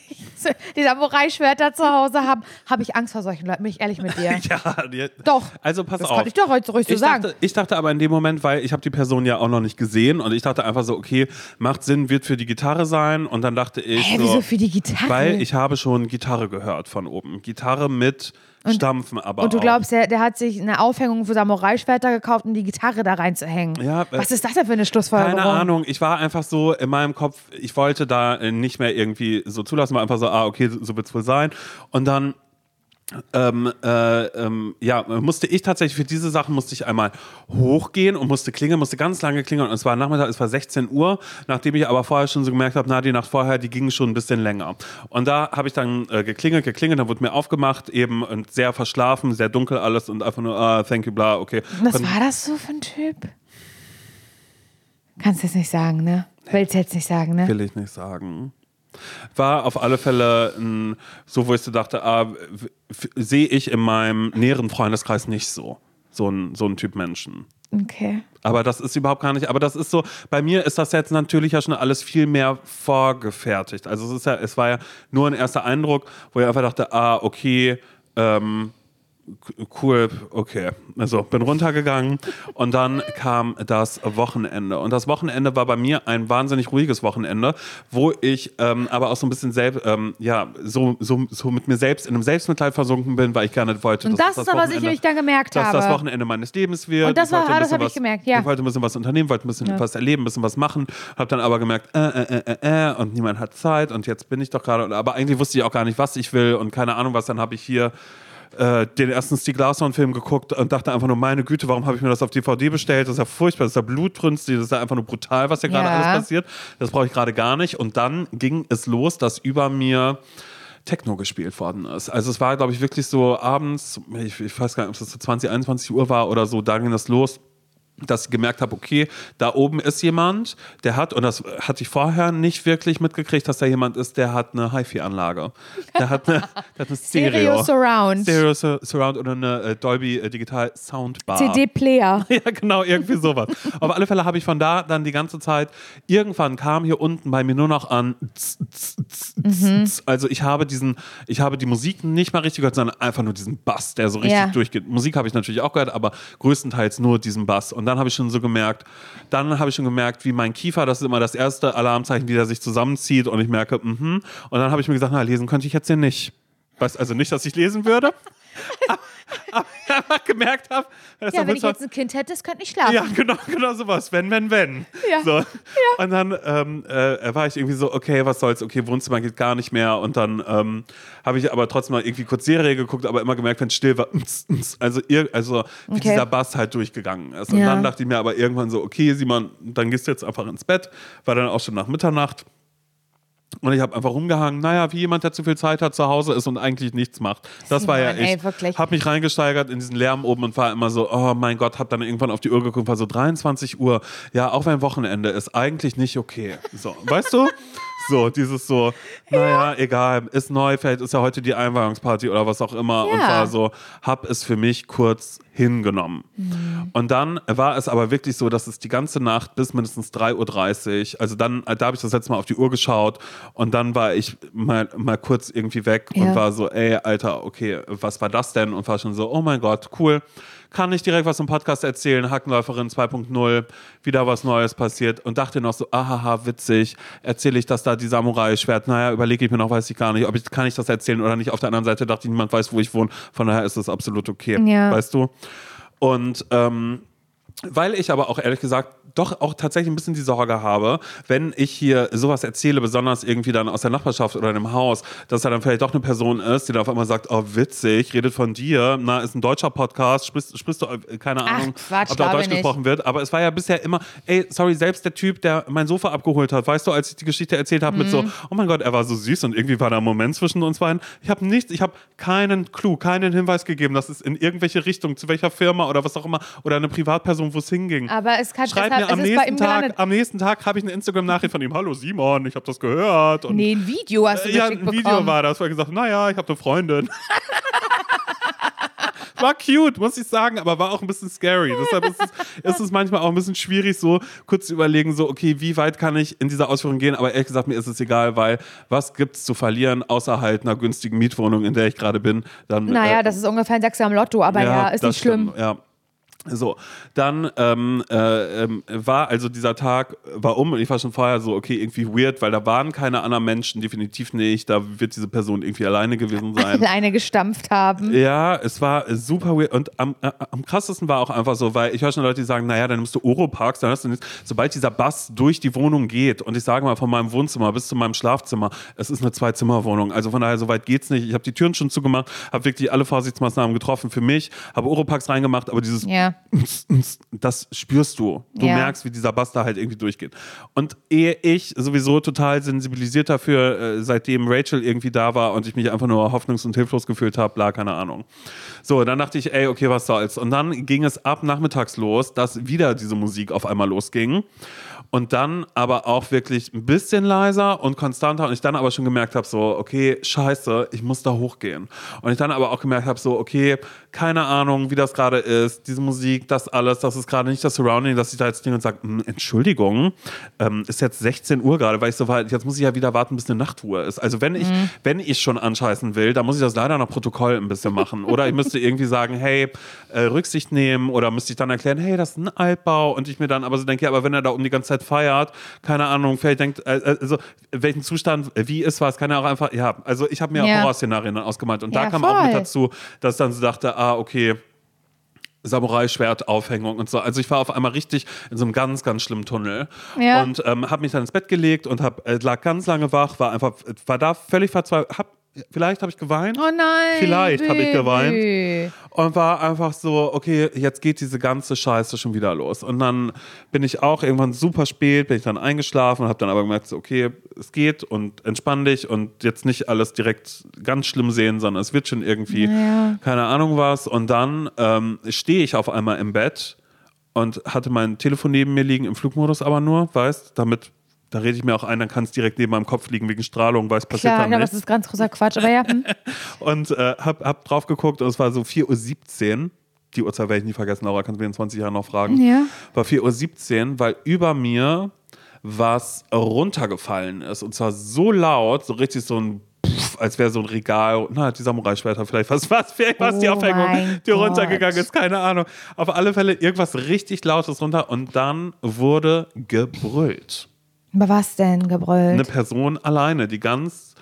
die Samurai-Schwerter zu Hause haben. Habe ich Angst vor solchen Leuten, bin ich ehrlich mit dir. [laughs] ja, die, Doch. Also pass Das auf. kann ich doch heute so ruhig so ich sagen. Dachte, ich dachte aber in dem Moment, weil ich habe die Person ja auch noch nicht gesehen und ich dachte einfach so, okay, macht Sinn, wird für die Gitarre sein und dann dachte ich Hä, so, wieso für die Gitarre? weil ich habe schon Gitarre gehört von oben. Gitarre mit Stampfen aber Und du auch. glaubst, der, der hat sich eine Aufhängung für Samurai-Schwerter gekauft, um die Gitarre da reinzuhängen. Ja, äh, Was ist das denn für eine Schlussfolgerung? Keine Ahnung, ich war einfach so in meinem Kopf, ich wollte da äh, nicht mehr irgendwie so zulassen, war einfach so, ah, okay, so wird es wohl sein. Und dann ähm, äh, ähm, ja, musste ich tatsächlich für diese Sachen musste ich einmal hochgehen und musste klingeln, musste ganz lange klingeln und es war Nachmittag, es war 16 Uhr, nachdem ich aber vorher schon so gemerkt habe, na, die Nacht vorher, die ging schon ein bisschen länger. Und da habe ich dann äh, geklingelt, geklingelt, dann wurde mir aufgemacht, eben und sehr verschlafen, sehr dunkel alles und einfach nur, ah, thank you, bla, okay. Was Kon- war das so für ein Typ? Kannst du jetzt nicht sagen, ne? Willst jetzt nicht sagen, ne? Will ich nicht sagen. War auf alle Fälle ein, so, wo ich so dachte, ah, sehe ich in meinem näheren Freundeskreis nicht so. So ein, so ein Typ Menschen. Okay. Aber das ist überhaupt gar nicht, aber das ist so, bei mir ist das jetzt natürlich ja schon alles viel mehr vorgefertigt. Also es ist ja, es war ja nur ein erster Eindruck, wo ich einfach dachte, ah, okay, ähm, cool, okay. Also bin runtergegangen und dann kam das Wochenende. Und das Wochenende war bei mir ein wahnsinnig ruhiges Wochenende, wo ich ähm, aber auch so ein bisschen selbst, ähm, ja, so, so, so mit mir selbst in einem Selbstmitleid versunken bin, weil ich gerne wollte, Und dass das ist aber, was ich nämlich dann gemerkt dass habe. das Wochenende meines Lebens wird. Und das war- ah, das bisschen hab ich gemerkt, ja. Ich wollte ein bisschen was unternehmen, wollte ein bisschen was erleben, ein bisschen was machen. Habe dann aber gemerkt, äh, äh, äh, äh, und niemand hat Zeit und jetzt bin ich doch gerade. Aber eigentlich wusste ich auch gar nicht, was ich will und keine Ahnung was. Dann habe ich hier äh, den ersten Stieg Larsson-Film geguckt und dachte einfach nur, meine Güte, warum habe ich mir das auf DVD bestellt? Das ist ja furchtbar, das ist ja blutrünstig, das ist ja einfach nur brutal, was hier gerade Ja. alles passiert. Das brauche ich gerade gar nicht. Und dann ging es los, dass über mir Techno gespielt worden ist. Also es war, glaube ich, wirklich so abends, ich, ich weiß gar nicht, ob es so 20, 21 Uhr war oder so, da ging das los dass ich gemerkt habe, okay, da oben ist jemand, der hat, und das hatte ich vorher nicht wirklich mitgekriegt, dass da jemand ist, der hat eine HiFi-Anlage. Der hat eine, [laughs] der hat eine Stereo. Stereo Surround. Stereo Sur- Surround oder eine äh, Dolby äh, Digital Soundbar. CD-Player. [laughs] Ja, genau, irgendwie sowas. Auf alle Fälle habe ich von da dann die ganze Zeit, irgendwann kam hier unten bei mir nur noch an, tz, tz, tz, Mhm. also ich habe diesen, ich habe die Musik nicht mal richtig gehört, sondern einfach nur diesen Bass, der so richtig Ja. durchgeht. Musik habe ich natürlich auch gehört, aber größtenteils nur diesen Bass. Und dann habe ich schon so gemerkt, dann habe ich schon gemerkt, wie mein Kiefer, das ist immer das erste Alarmzeichen, wie der sich zusammenzieht und ich merke, mhm. Und dann habe ich mir gesagt, na, lesen könnte ich jetzt hier nicht. Weiß also nicht, dass ich lesen würde. Aber, einfach gemerkt habe, Ja, wenn ich jetzt ein Kind hätte, das könnte nicht schlafen. ja, genau, genau sowas. Wenn, wenn, wenn. Ja. So. Und dann ähm, äh, war ich irgendwie so, okay, was soll's, okay, Wohnzimmer geht gar nicht mehr. Und dann ähm, habe ich aber trotzdem mal irgendwie kurz Serie geguckt, aber immer gemerkt, wenn es still war, also, ir also wie Okay. dieser Bass halt durchgegangen ist. Und Ja. dann dachte ich mir aber irgendwann so, okay, Simon, dann gehst du jetzt einfach ins Bett. War dann auch schon nach Mitternacht. Und ich habe einfach rumgehangen, naja, wie jemand, der zu viel Zeit hat, zu Hause ist und eigentlich nichts macht. Das war ja ich. Habe mich reingesteigert in diesen Lärm oben und war immer so, oh mein Gott, hab dann irgendwann auf die Uhr geguckt, war so 23 Uhr. Ja, auch wenn Wochenende ist, eigentlich nicht okay. So, weißt du? So, dieses so, naja, egal, ist neu, vielleicht ist ja heute die Einweihungsparty oder was auch immer. Und Ja. war so, hab es für mich kurz hingenommen. Und dann war es aber wirklich so, dass es die ganze Nacht bis mindestens 3.30 Uhr, also dann, da habe ich das letzte Mal auf die Uhr geschaut und dann war ich mal, mal kurz irgendwie weg Ja. und war so, ey, Alter, okay, was war das denn? Und war schon so, oh mein Gott, cool. Kann ich direkt was im Podcast erzählen? Hackenläuferin 2.0, wieder was Neues passiert und dachte noch so, ahaha, witzig, erzähle ich das da, die Samurai-Schwert? Naja, überlege ich mir noch, weiß ich gar nicht, ob ich, kann ich das erzählen oder nicht. Auf der anderen Seite dachte ich, niemand weiß, wo ich wohne, von daher ist das absolut okay, Ja. weißt du? Und ähm, weil ich aber auch ehrlich gesagt doch auch tatsächlich ein bisschen die Sorge habe, wenn ich hier sowas erzähle, besonders irgendwie dann aus der Nachbarschaft oder einem Haus, dass da dann vielleicht doch eine Person ist, die dann auf einmal sagt, oh witzig, redet von dir, na, ist ein deutscher Podcast, sprichst, sprichst du, äh, keine Ach, Ahnung, Quatsch, ob da Deutsch nicht. gesprochen wird, aber es war ja bisher immer, ey, sorry, selbst der Typ, der mein Sofa abgeholt hat, weißt du, als ich die Geschichte erzählt habe mit Mhm. so, oh mein Gott, er war so süß und irgendwie war da ein Moment zwischen uns beiden. Ich habe nichts, ich habe keinen Clou, keinen Hinweis gegeben, dass es in irgendwelche Richtung, zu welcher Firma oder was auch immer, oder eine Privatperson, wo es hinging. Aber es kann Schreib mir am es ist nächsten Tag, am nächsten Tag habe ich eine Instagram-Nachricht von ihm. Hallo Simon, ich habe das gehört. Und Nee, ein Video hast du ja, geschickt ein Video bekommen. war das, wo er gesagt, naja, ich habe eine Freundin. [laughs] War cute, muss ich sagen, aber war auch ein bisschen scary. Deshalb ist es, ist es manchmal auch ein bisschen schwierig, so kurz zu überlegen, so, okay, wie weit kann ich in dieser Ausführung gehen? Aber ehrlich gesagt, mir ist es egal, weil was gibt's zu verlieren, außer halt einer günstigen Mietwohnung, in der ich gerade bin? Dann, Naja, äh, das ist ungefähr ein Sechser am Lotto, aber ja, ist das nicht schlimm. stimmt, Ja. So, dann ähm, äh, ähm, war also dieser Tag war um und ich war schon vorher so, okay, irgendwie weird, weil da waren keine anderen Menschen, definitiv nicht. Da wird diese Person irgendwie alleine gewesen sein. [laughs] Alleine gestampft haben. Ja, es war super weird. Und am, äh, am krassesten war auch einfach so, weil ich höre schon Leute, die sagen, naja, dann nimmst du Oropax, dann hast du nichts. Sobald dieser Bass durch die Wohnung geht und ich sage mal von meinem Wohnzimmer bis zu meinem Schlafzimmer, es ist eine Zwei-Zimmer-Wohnung. Also von daher, so weit geht's nicht. Ich habe die Türen schon zugemacht, habe wirklich alle Vorsichtsmaßnahmen getroffen für mich, habe Oropax reingemacht, aber dieses Ja. Das spürst du. Du Ja. merkst, wie dieser Bass da halt irgendwie durchgeht. Und ehe ich sowieso total sensibilisiert dafür, äh, seitdem Rachel irgendwie da war und ich mich einfach nur hoffnungs- und hilflos gefühlt habe, bla, keine Ahnung. So, dann dachte ich, ey, okay, was soll's. Und dann ging es ab nachmittags los, dass wieder diese Musik auf einmal losging. Und dann aber auch wirklich ein bisschen leiser und konstanter. Und ich dann aber schon gemerkt habe, so, okay, scheiße, ich muss da hochgehen. Und ich dann aber auch gemerkt habe, so, okay, keine Ahnung, wie das gerade ist, diese Musik, das alles, das ist gerade nicht das Surrounding, dass ich da jetzt stehe und sage, Entschuldigung, ähm, ist jetzt 16 Uhr gerade, weil ich so war, jetzt muss ich ja wieder warten, bis eine Nachtruhe ist. Also wenn ich, wenn ich schon anscheißen will, dann muss ich das leider nach Protokoll ein bisschen machen. Oder ich müsste irgendwie sagen, hey, äh, Rücksicht nehmen oder müsste ich dann erklären, hey, das ist ein Altbau und ich mir dann aber so denke, ja, aber wenn er da um die ganze Zeit feiert, keine Ahnung, vielleicht denkt, äh, also welchen Zustand, äh, wie ist was, kann er auch einfach, ja, also ich habe mir Ja. Horrorszenarien dann ausgemalt und da Ja, kam auch mit voll. dazu, dass dann so dachte, ah, okay, Samurai-Schwert-Aufhängung und so. Also ich war auf einmal richtig in so einem ganz, ganz schlimmen Tunnel Ja. und ähm, habe mich dann ins Bett gelegt und hab, äh, lag ganz lange wach, war einfach, war da völlig verzweifelt. Hab, vielleicht habe ich geweint Oh nein. Vielleicht hab ich geweint. Und war einfach so, okay, jetzt geht diese ganze Scheiße schon wieder los. Und dann bin ich auch irgendwann super spät, bin ich dann eingeschlafen und habe dann aber gemerkt, so, okay, es geht und entspann dich und jetzt nicht alles direkt ganz schlimm sehen, sondern es wird schon irgendwie, Ja. keine Ahnung was. Und dann ähm, stehe ich auf einmal im Bett und hatte mein Telefon neben mir liegen, im Flugmodus aber nur, weißt, damit, da rede ich mir auch ein, dann kann es direkt neben meinem Kopf liegen wegen Strahlung, weil es passiert Klar, dann ja, nicht das ist ganz großer Quatsch, aber ja. Hm. [laughs] und äh, hab, hab drauf geguckt und es war so 4.17 Uhr. Die Uhrzeit werde ich nie vergessen, Laura, kannst du mir in 20 Jahren noch fragen. Ja. War 4.17 Uhr, weil über mir was runtergefallen ist. Und zwar so laut, so richtig so ein Pff, als wäre so ein Regal, na, die Samurai-Schwerter vielleicht, was, was, was die Oh Aufhängung, mein die runtergegangen Gott. ist, keine Ahnung. Auf alle Fälle irgendwas richtig Lautes runter und dann wurde gebrüllt. Aber was denn gebrüllt? Eine Person alleine, die ganz,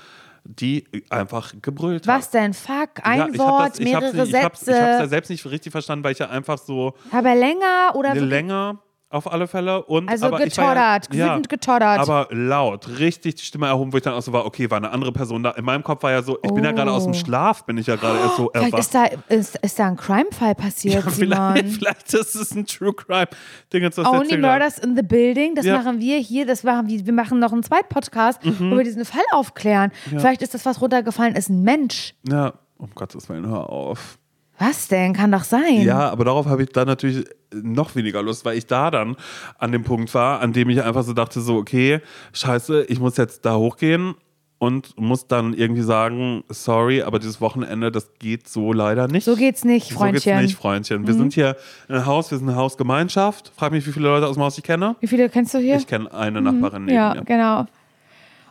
die einfach gebrüllt hat. was denn? Fuck, ein Ja, Wort, das- ich hab's mehrere ich hab's- Sätze. Ich hab's ja selbst nicht richtig verstanden, weil ich ja einfach so aber länger oder länger auf alle Fälle. Und, Also aber ich getoddert, ja, wütend getoddert. Aber laut, richtig die Stimme erhoben, wo ich dann auch so war, okay, war eine andere Person da. In meinem Kopf war ja so, ich bin ja gerade aus dem Oh. Schlaf, bin ich ja gerade erst so Vielleicht erwacht. ist da, ist, ist da ein Crime-Fall passiert, vielleicht, Simon. [laughs] vielleicht ist es ein True Crime. Ding jetzt, was Only. Murders in the Building, das Ja. machen wir hier, das machen wir, wir machen noch einen zweiten Podcast, Mhm. wo wir diesen Fall aufklären. Vielleicht ist das, was runtergefallen ist, ein Mensch. Ja, um Gottes Willen, hör auf. Was denn? Kann doch sein. Ja, aber darauf habe ich dann natürlich noch weniger Lust, weil ich da dann an dem Punkt war, an dem ich einfach so dachte, so, okay, scheiße, ich muss jetzt da hochgehen und muss dann irgendwie sagen, sorry, aber dieses Wochenende, das geht so leider nicht. So geht's nicht, So Freundchen. Mhm. geht's nicht, Freundchen. Wir sind hier ein Haus, wir sind eine Hausgemeinschaft. Frag mich, wie viele Leute aus dem Haus ich kenne. Wie viele kennst du hier? Ich kenne eine Nachbarin neben ja, mir. genau.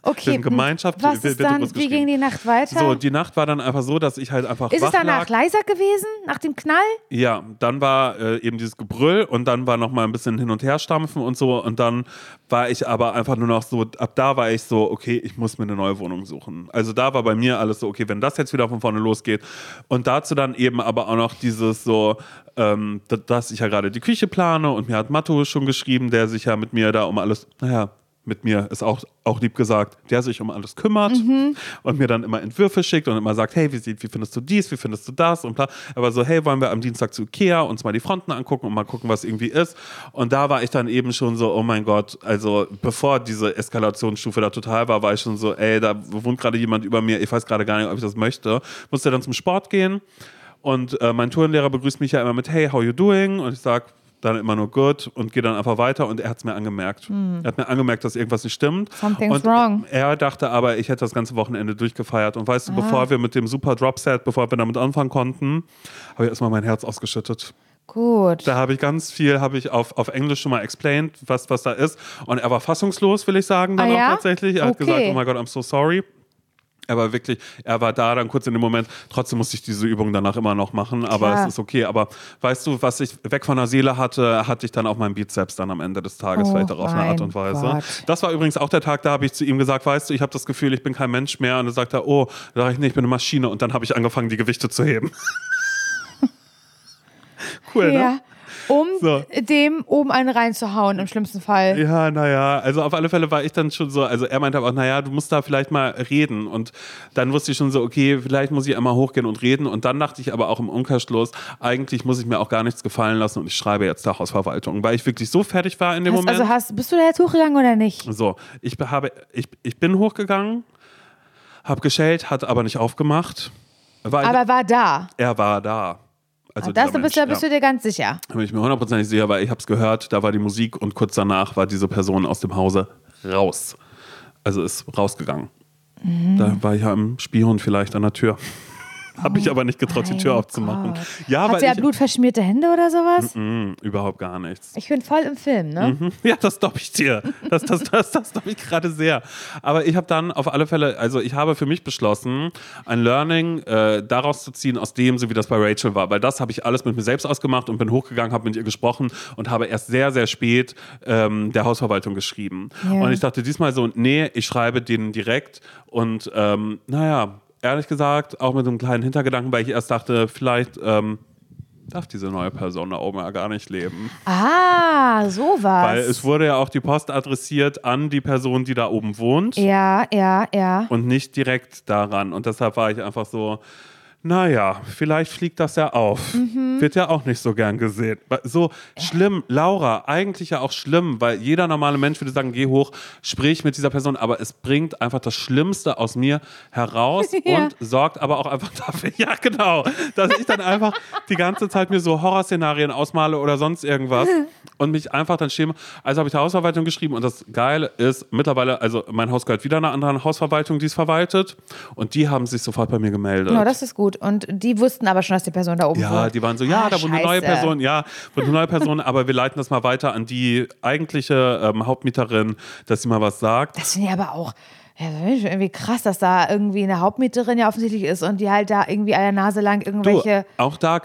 Okay, sind Gemeinschaft, was ist dann, wie ging die Nacht weiter? So, die Nacht war dann einfach so, dass ich halt einfach ist es danach lag. leiser gewesen, nach dem Knall? Ja, dann war äh, eben dieses Gebrüll und dann war noch mal ein bisschen hin und her stampfen und so und dann war ich aber einfach nur noch so, ab da war ich so, okay, ich muss mir eine neue Wohnung suchen. Also da war bei mir alles so, okay, wenn das jetzt wieder von vorne losgeht und dazu dann eben aber auch noch dieses so, ähm, dass ich ja gerade die Küche plane und mir hat Matto schon geschrieben, der sich ja mit mir da um alles, naja, mit mir ist auch, auch lieb gesagt, der sich um alles kümmert und mir dann immer Entwürfe schickt und immer sagt, hey, wie, wie findest du dies, wie findest du das und bla. Aber so, hey, wollen wir am Dienstag zu Ikea uns mal die Fronten angucken und mal gucken, was irgendwie ist. Und da war ich dann eben schon so, oh mein Gott, also bevor diese Eskalationsstufe da total war, war ich schon so, ey, da wohnt gerade jemand über mir, ich weiß gerade gar nicht, ob ich das möchte. Musste dann zum Sport gehen und äh, mein Tourenlehrer begrüßt mich ja immer mit, hey, how you doing? Und ich sag dann immer nur good und gehe dann einfach weiter und er hat es mir angemerkt. Er hat mir angemerkt, dass irgendwas nicht stimmt. Something's und wrong. Er dachte aber, ich hätte das ganze Wochenende durchgefeiert. Und weißt du, bevor wir mit dem super Dropset, bevor wir damit anfangen konnten, habe ich erstmal mein Herz ausgeschüttet. Gut. Da habe ich ganz viel, habe ich auf, auf Englisch schon mal explained, was, was da ist. Und er war fassungslos, will ich sagen, dann Ah, auch ja? tatsächlich. Er hat Okay. gesagt, oh mein Gott, I'm so sorry. Er war wirklich, er war da dann kurz in dem Moment. Trotzdem musste ich diese Übung danach immer noch machen, aber Klar. es ist okay. Aber weißt du, was ich weg von der Seele hatte, hatte ich dann auf meinem Bizeps dann am Ende des Tages, Oh vielleicht auch auf eine Art und Weise. Gott. Das war übrigens auch der Tag, da habe ich zu ihm gesagt, weißt du, ich habe das Gefühl, ich bin kein Mensch mehr. Und dann sagt er, oh, da sage ich, nee, ich bin eine Maschine. Und dann habe ich angefangen, die Gewichte zu heben. [laughs] cool, ne? Um So. dem oben einen reinzuhauen, im schlimmsten Fall. Ja, naja, also auf alle Fälle war ich dann schon so, also er meinte aber auch, naja, du musst da vielleicht mal reden. Und dann wusste ich schon so, okay, vielleicht muss ich einmal hochgehen und reden. Und dann dachte ich aber auch im Umkehrschluss, eigentlich muss ich mir auch gar nichts gefallen lassen und ich schreibe jetzt der Hausverwaltung, weil ich wirklich so fertig war in dem Hast, Moment. also hast, bist du da jetzt hochgegangen oder nicht? so, ich, habe, ich, ich bin hochgegangen, habe geschellt, hat aber nicht aufgemacht. Weil Aber war da. er war da. Also Ah, das bist, Mensch, du, bist ja. du dir ganz sicher. Da bin ich mir hundertprozentig sicher, weil ich habe es gehört, da war die Musik und kurz danach war diese Person aus dem Hause raus. Also ist rausgegangen. Mhm. Da war ich ja im Spion vielleicht an der Tür. Habe ich aber nicht getraut, die Tür aufzumachen. Gott. Ja, Hat weil sie ja ich, blutverschmierte Hände oder sowas? Mm, überhaupt gar nichts. Ich bin voll im Film, ne? Mhm. Ja, das glaube ich dir. Das, das, das, das glaube ich gerade sehr. Aber ich habe dann auf alle Fälle, also ich habe für mich beschlossen, ein Learning äh, daraus zu ziehen, aus dem, so wie das bei Rachel war. Weil das habe ich alles mit mir selbst ausgemacht und bin hochgegangen, habe mit ihr gesprochen und habe erst sehr, sehr spät ähm, der Hausverwaltung geschrieben. Ja. Und ich dachte diesmal so, nee, ich schreibe denen direkt. Und ähm, naja, ehrlich gesagt, auch mit so einem kleinen Hintergedanken, weil ich erst dachte, vielleicht. Ähm, Darf diese neue Person da oben ja gar nicht leben. Ah, sowas. Weil es wurde ja auch die Post adressiert an die Person, die da oben wohnt ja, ja, ja. und nicht direkt daran. Und deshalb war ich einfach so, naja, vielleicht fliegt das ja auf. Mhm. Wird ja auch nicht so gern gesehen. So schlimm, Laura, eigentlich ja auch schlimm, weil jeder normale Mensch würde sagen, geh hoch, sprich mit dieser Person, aber es bringt einfach das Schlimmste aus mir heraus [laughs] Ja. und sorgt aber auch einfach [laughs] dafür, ja genau, dass ich dann einfach die ganze Zeit mir so Horrorszenarien ausmale oder sonst irgendwas [laughs] und mich einfach dann schäme. Also habe ich der Hausverwaltung geschrieben und das Geile ist, mittlerweile, also mein Haus gehört wieder einer anderen Hausverwaltung, die es verwaltet und die haben sich sofort bei mir gemeldet. Genau, das ist gut. Und die wussten aber schon, dass die Person da oben Ja, wohnt. die waren so, ja, Ah, da wohnt eine neue. Person, ja, wohnt eine neue Person, aber wir leiten das mal weiter an die eigentliche ähm, Hauptmieterin, dass sie mal was sagt. Das finde ich aber auch ja, irgendwie krass, dass da irgendwie eine Hauptmieterin ja offensichtlich ist und die halt da irgendwie an der Nase lang Du, irgendwelche. auch da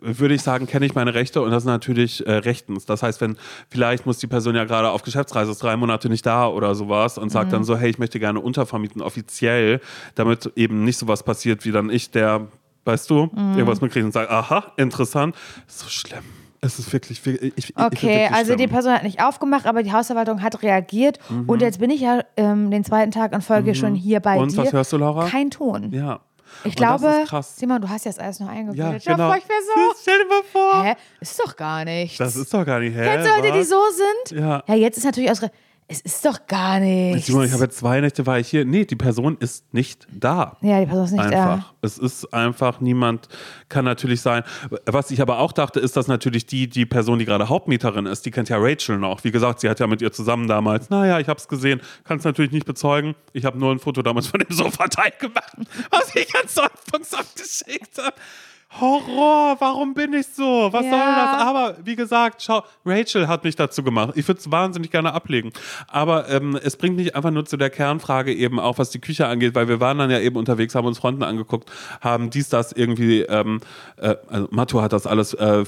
würde ich sagen, kenne ich meine Rechte und das ist natürlich äh, rechtens. Das heißt, wenn vielleicht muss die Person ja gerade auf Geschäftsreise, ist drei Monate nicht da oder sowas und sagt dann so, hey, ich möchte gerne untervermieten, offiziell, damit eben nicht sowas passiert wie dann ich, der, weißt du, irgendwas mitkriegt und sagt, aha, interessant. Ist so schlimm. Es ist wirklich, ich, ich Okay, wirklich also die. Person hat nicht aufgemacht, aber die Hausverwaltung hat reagiert. Und jetzt bin ich ja ähm, den zweiten Tag in Folge schon hier bei Mhm. Und dir. was hörst du, Laura? Kein Ton. Ja. Ich Und glaube, Das ist krass. Simon, du hast jetzt alles noch Ja, eingebildet. genau. Ich wäre so. Stell dir mal vor. Hä? Ist doch gar nichts. Das ist doch gar nicht hä? Kennst du Leute, die so sind? Ja. Ja, jetzt ist natürlich aus. Es ist doch gar nichts. Simon, ich habe jetzt zwei Nächte war ich hier. Nee, die Person ist nicht da. ja, die Person ist nicht einfach. Es ist einfach, niemand kann natürlich sein. Was ich aber auch dachte, ist, dass natürlich die, die Person, die gerade Hauptmieterin ist, die kennt ja Rachel noch. Wie gesagt, sie hat ja mit ihr zusammen damals, naja, ich habe es gesehen, kann es natürlich nicht bezeugen. Ich habe nur ein Foto damals von dem Sofateil gemacht, was ich ganz anfangs abgeschickt habe. Horror, warum bin ich so? Was Ja. soll das? Aber wie gesagt, schau, Rachel hat mich dazu gemacht. Ich würde es wahnsinnig gerne ablegen. Aber ähm, es bringt mich einfach nur zu der Kernfrage eben auch, was die Küche angeht, weil wir waren dann ja eben unterwegs, haben uns Fronten angeguckt, haben dies, das irgendwie, ähm, äh, also Matto hat das alles äh,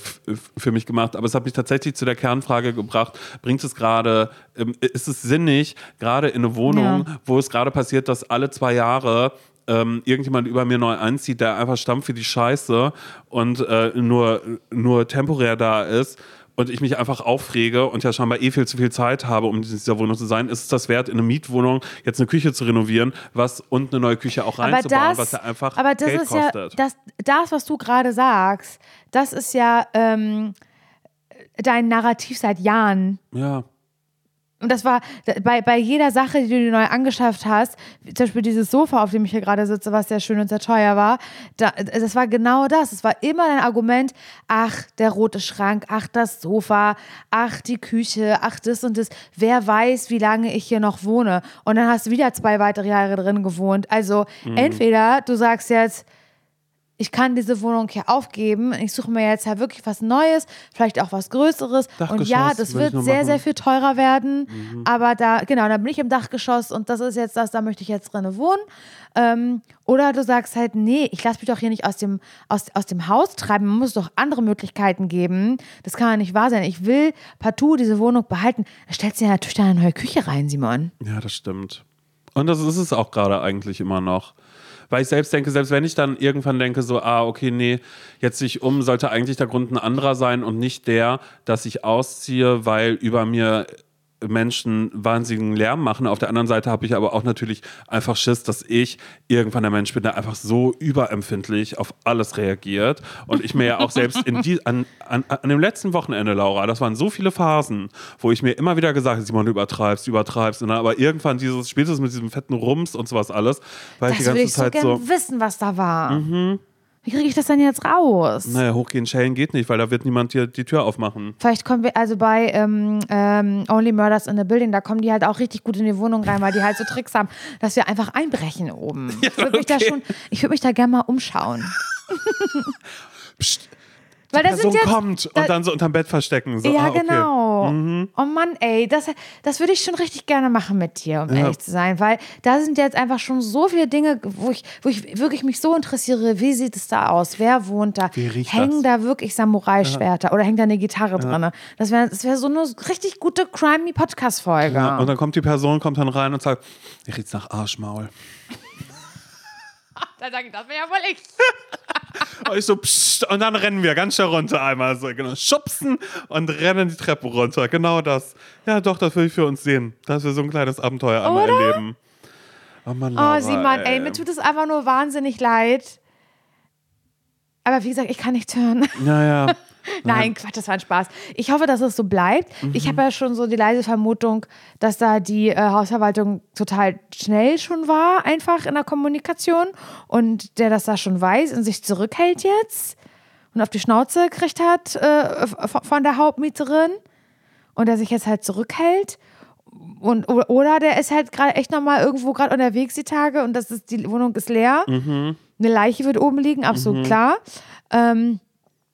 für mich gemacht, aber es hat mich tatsächlich zu der Kernfrage gebracht, bringt es gerade, ähm, ist es sinnig, gerade in eine Wohnung, Ja. wo es gerade passiert, dass alle zwei Jahre ähm, irgendjemand über mir neu einzieht, der einfach stammt für die Scheiße und äh, nur, nur temporär da ist und ich mich einfach aufrege und ja scheinbar eh viel zu viel Zeit habe, um in dieser Wohnung zu sein, ist es das wert, in eine Mietwohnung jetzt eine Küche zu renovieren, was und eine neue Küche auch Aber reinzubauen, das, was ja einfach aber das Geld ist kostet. ja, das, das, was du gerade sagst, das ist ja ähm, dein Narrativ seit Jahren. ja. Und das war bei, bei jeder Sache, die du dir neu angeschafft hast, wie zum Beispiel dieses Sofa, auf dem ich hier gerade sitze, was sehr schön und sehr teuer war, da, das war genau das. Es war immer dein Argument, ach, der rote Schrank, ach, das Sofa, ach, die Küche, ach, das und das. Wer weiß, wie lange ich hier noch wohne. Und dann hast du wieder zwei weitere Jahre drin gewohnt. Also Mhm. entweder du sagst jetzt, ich kann diese Wohnung hier aufgeben. Ich suche mir jetzt ja wirklich was Neues, vielleicht auch was Größeres. und ja, das wird sehr, machen. sehr viel teurer werden. Aber da, genau, da bin ich im Dachgeschoss und das ist jetzt das, da möchte ich jetzt drin wohnen. Ähm, oder du sagst halt, nee, ich lasse mich doch hier nicht aus dem, aus, aus dem Haus treiben. Man muss doch andere Möglichkeiten geben. Das kann ja nicht wahr sein. Ich will partout diese Wohnung behalten. Da stellst du ja natürlich da eine neue Küche rein, Simon. Ja, das stimmt. Und das ist es auch gerade eigentlich immer noch. Weil ich selbst denke, selbst wenn ich dann irgendwann denke, so, ah, okay, nee, jetzt sich um, sollte eigentlich der Grund ein anderer sein und nicht der, dass ich ausziehe, weil über mir Menschen wahnsinnigen Lärm machen. Auf der anderen Seite habe ich aber auch natürlich einfach Schiss, dass ich irgendwann der Mensch bin, der einfach so überempfindlich auf alles reagiert. Und ich mir ja auch selbst in die, an, an, an dem letzten Wochenende, Laura, das waren so viele Phasen, wo ich mir immer wieder gesagt habe, Simon, du übertreibst, du übertreibst. Und dann aber irgendwann dieses, spätestens mit diesem fetten Rums und sowas alles, weil ich Das die würde ganze ich so Zeit so, Mhm. wissen, was da war. Wie kriege ich das denn jetzt raus? naja, hochgehen, schellen geht nicht, weil da wird niemand dir die Tür aufmachen. Vielleicht kommen wir, also bei ähm, ähm, Only Murders in the Building, da kommen die halt auch richtig gut in die Wohnung rein, weil die halt so Tricks haben, dass wir einfach einbrechen oben. [laughs] ich würde mich da schon, ich würde mich da gerne mal umschauen. [laughs] Psst, weil das Person jetzt, kommt da- und dann so unterm Bett verstecken. So, ja, ah, okay. genau. Oh Mann, ey, das, das würde ich schon richtig gerne machen mit dir, um ehrlich zu sein, weil da sind jetzt einfach schon so viele Dinge, wo ich, wo ich wirklich mich so interessiere, wie sieht es da aus, wer wohnt da, Wie riecht hängen das? da wirklich Samurai-Schwerter oder hängt da eine Gitarre drin? Das wäre das wär so eine richtig gute Crimey-Podcast-Folge. Ja, und dann kommt die Person, kommt dann rein und sagt, hier riecht's nach Arschmaul. Da sage ich, das wäre ja wohl ich. Und [laughs] ich so, psst, und dann rennen wir ganz schnell runter einmal so, genau, schubsen und rennen die Treppe runter. Genau das. Ja, doch, das will ich für uns sehen, dass wir so ein kleines Abenteuer einmal Oder? erleben. Oh Mann, Oh, Laura, Simon, ey, mir tut es einfach nur wahnsinnig leid. Aber wie gesagt, ich kann nichts hören. Ja, ja. [laughs] Nein, Quatsch, das war ein Spaß. Ich hoffe, dass es so bleibt. Ich habe ja schon so die leise Vermutung, dass da die äh, Hausverwaltung total schnell schon war, einfach in der Kommunikation und der das da schon weiß und sich zurückhält jetzt und auf die Schnauze gekriegt hat äh, von der Hauptmieterin und der sich jetzt halt zurückhält. Und, oder der ist halt gerade echt nochmal irgendwo gerade unterwegs die Tage und das ist, die Wohnung ist leer. Eine Leiche wird oben liegen, absolut klar. Ähm,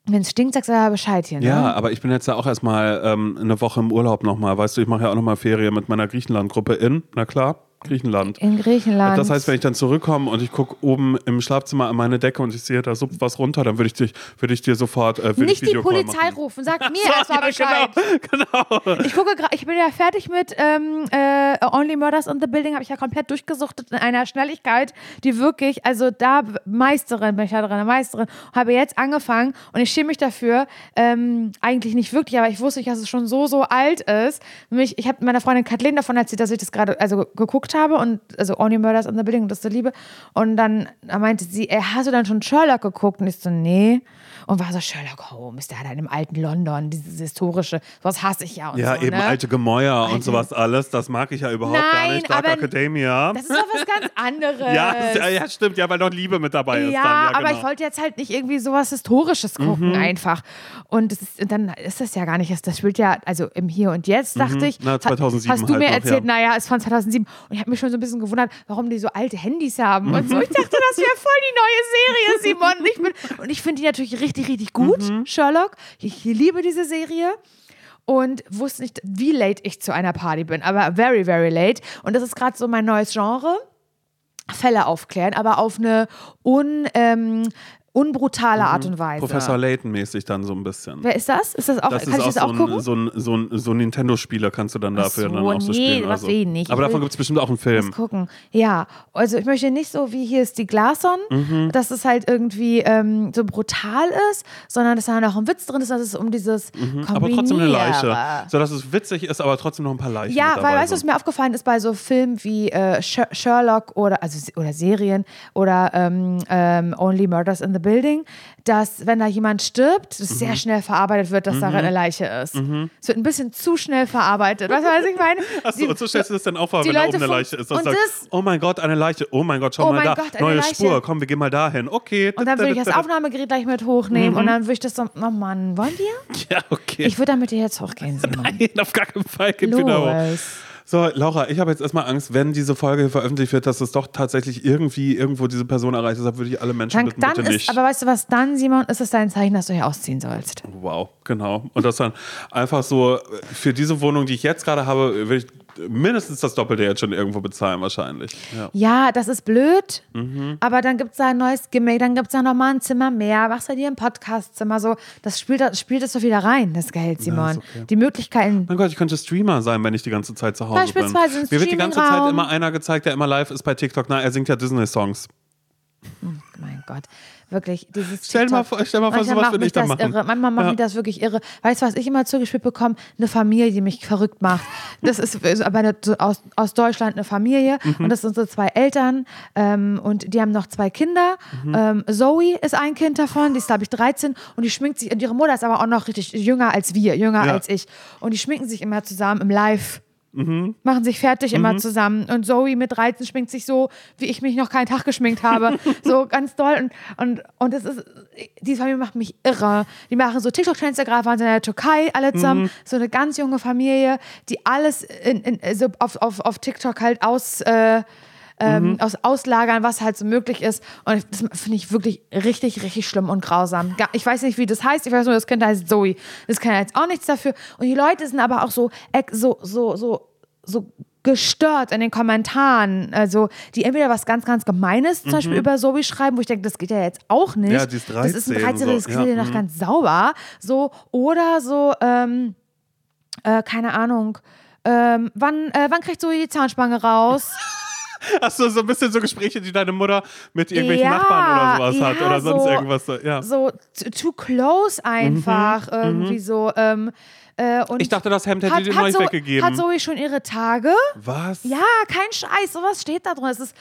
Wenn es stinkt, sagst du aber Bescheid hier, ne? Ja, aber ich bin jetzt ja auch erstmal ähm, eine Woche im Urlaub nochmal. Weißt du, ich mache ja auch nochmal Ferien mit meiner Griechenland-Gruppe in, na klar. Griechenland. In Griechenland. Das heißt, wenn ich dann zurückkomme und ich gucke oben im Schlafzimmer an meine Decke und ich sehe, da suppt was runter, dann würde ich, dich- würde ich dir sofort äh, nicht ich die Polizei rufen, sag [laughs] mir So, erstmal ja, Bescheid. Genau, genau. Ich gucke gerade, ich bin ja fertig mit ähm, äh, Only Murders in the Building, habe ich ja komplett durchgesuchtet in einer Schnelligkeit, die wirklich, also da Meisterin bin ich da drin, Meisterin, habe jetzt angefangen und ich schäme mich dafür, ähm, eigentlich nicht wirklich, aber ich wusste nicht, dass es schon so, so alt ist. Nämlich, ich habe meiner Freundin Kathleen davon erzählt, dass ich das gerade also geguckt habe und also Only Murders in the Building, das ist so Liebe. Und dann meinte sie, ey, hast du dann schon Sherlock geguckt? Und ich so, nee. Und war so, Sherlock Holmes, der hat halt im alten London, dieses historische, sowas hasse ich ja und Ja, so, eben ne? alte Gemäuer und Alte- sowas alles, das mag ich ja überhaupt gar Nein, nicht. Dark aber Academia. Das ist doch was ganz [laughs] anderes. ja, ist- ja, stimmt, ja, weil noch Liebe mit dabei ist. Ja, dann, ja aber genau. Mhm. ich wollte jetzt halt nicht irgendwie sowas Historisches gucken, einfach. Und, das ist, und dann ist das ja gar nicht, das spielt ja, also im Hier und Jetzt, dachte ich. Mhm. Na, 2007 Hast du halt mir noch, erzählt, ja. naja, ist von 2007. Und ich habe mich schon so ein bisschen gewundert, warum die so alte Handys haben und so. Ich dachte, das wäre voll die neue Serie, [laughs] Simon. Und ich, bin- und ich finde die natürlich richtig, richtig gut, Mhm. Sherlock. Ich liebe diese Serie. Und wusste nicht, wie late ich zu einer Party bin, aber very, very late. Und das ist gerade so mein neues Genre. Fälle aufklären, aber auf eine un, ähm, unbrutale Art und Weise. Mhm. Professor Layton-mäßig dann so ein bisschen. Wer ist das? Ist das auch, Das kann ist ich auch das so auch ein, gucken? so ein, so ein, so ein Nintendo-Spieler kannst du dann dafür so, dann auch so nee, spielen. was Also. will ich nicht. Aber Ich davon gibt es bestimmt auch einen Film. Mal gucken. Ja, also ich möchte nicht so wie hier ist die Glason, Mhm. dass es halt irgendwie ähm, so brutal ist, sondern dass da noch ein Witz drin ist, dass es um dieses Mhm. Aber trotzdem eine Leiche. So dass es witzig ist, aber trotzdem noch ein paar Leichen Ja, mit dabei weil weißt du, was mir aufgefallen ist bei so Filmen wie äh, Sher- Sherlock oder also oder Serien oder ähm, ähm, Only Murders in the Building, dass wenn da jemand stirbt, es Mhm. sehr schnell verarbeitet wird, dass darin eine Leiche ist. Es wird ein bisschen zu schnell verarbeitet. Weißt du, was ich meine? [laughs] Achso, und so stellst du das dann die wenn da oben eine Leiche ist. Und das- oh mein Gott, eine Leiche. Oh mein Gott, schau Oh mal da. Gott, Neue Leiche. Spur. Komm, wir gehen mal dahin. Okay. Und dann würde ich das Aufnahmegerät gleich mit hochnehmen Mhm. und dann würde ich das so, oh Mann, wollen wir? [laughs] Ja, okay. Ich würde dann mit dir jetzt hochgehen, Simon. [laughs] Nein, auf gar keinen Fall. Gib wieder hoch. So, Laura, ich habe jetzt erstmal Angst, wenn diese Folge veröffentlicht wird, dass es doch tatsächlich irgendwie irgendwo diese Person erreicht. Deshalb würde ich alle Menschen Dann, bitten, dann bitte ist, nicht. aber weißt du was, dann, Simon, ist es dein Zeichen, dass du hier ausziehen sollst. Wow, genau. Und das dann einfach so, für diese Wohnung, die ich jetzt gerade habe, würde ich mindestens das Doppelte jetzt schon irgendwo bezahlen, wahrscheinlich. Ja. Ja, das ist blöd, Mhm. aber dann gibt es da ein neues Gimmick, dann gibt es da nochmal ein Zimmer mehr, machst du dir ein Podcastzimmer, so, das spielt, das spielt es so wieder rein, das Geld, Simon. okay. Die Möglichkeiten. Mein Gott, ich könnte Streamer sein, wenn ich die ganze Zeit zu Hause Beispielsweise bin. Mir wird die ganze Zeit immer einer gezeigt, der immer live ist bei TikTok. Na, er singt ja Disney-Songs. Mein Gott, wirklich, dieses Stell mal TikTok- vor- stell mal vor, Manchmal sowas würde mich ich dann das machen. Irre. Manchmal macht Ja. mich das wirklich irre. Weißt du, was ich immer zugespielt bekomme? Eine Familie, die mich verrückt macht. Das ist aber eine, so aus, aus Deutschland eine Familie Mhm. und das sind so zwei Eltern ähm, und die haben noch zwei Kinder. Mhm. Ähm, Zoe ist ein Kind davon, die ist glaube ich 13 und die schminkt sich, und ihre Mutter ist aber auch noch richtig jünger als wir, jünger Ja. als ich. Und die schminken sich immer zusammen im Live. Mhm. Machen sich fertig immer zusammen. Und Zoe mit 13 schminkt sich so, wie ich mich noch keinen Tag geschminkt habe. [laughs] so ganz doll. Und, und, und es ist, diese Familie macht mich irre. Die machen so TikTok-Trends, gerade waren sie in der Türkei alle zusammen. Mhm. So eine ganz junge Familie, die alles in, in, so auf, auf, auf TikTok halt aus. Äh, ähm, Mhm. aus auslagern, was halt so möglich ist. Und das finde ich wirklich richtig, richtig schlimm und grausam. Ich weiß nicht, wie das heißt. Ich weiß nur, das Kind heißt Zoe. Das kann jetzt auch nichts dafür. Und die Leute sind aber auch so, so, so, so, so gestört in den Kommentaren. Also, die entweder was ganz, ganz Gemeines zum Beispiel über Zoe schreiben, wo ich denke, das geht ja jetzt auch nicht. Mhm. Ja, die ist Das ist ein 13, 13-jähriges so, Kind, ja, noch mhm. ganz sauber. So, oder so, ähm, äh, keine Ahnung. Ähm, wann, äh, wann kriegt Zoe die Zahnspange raus? [laughs] Hast du so ein bisschen so Gespräche, die deine Mutter mit irgendwelchen Ja, Nachbarn oder sowas hat ja, oder sonst so- irgendwas? so, Ja. so too close einfach irgendwie so. Ähm, äh, Mhm, Ich dachte, das Hemd hätte hat, dir hat, so, weggegeben. hat Zoe schon ihre Tage? Was? Ja, kein Scheiß, sowas steht da drin. Es ist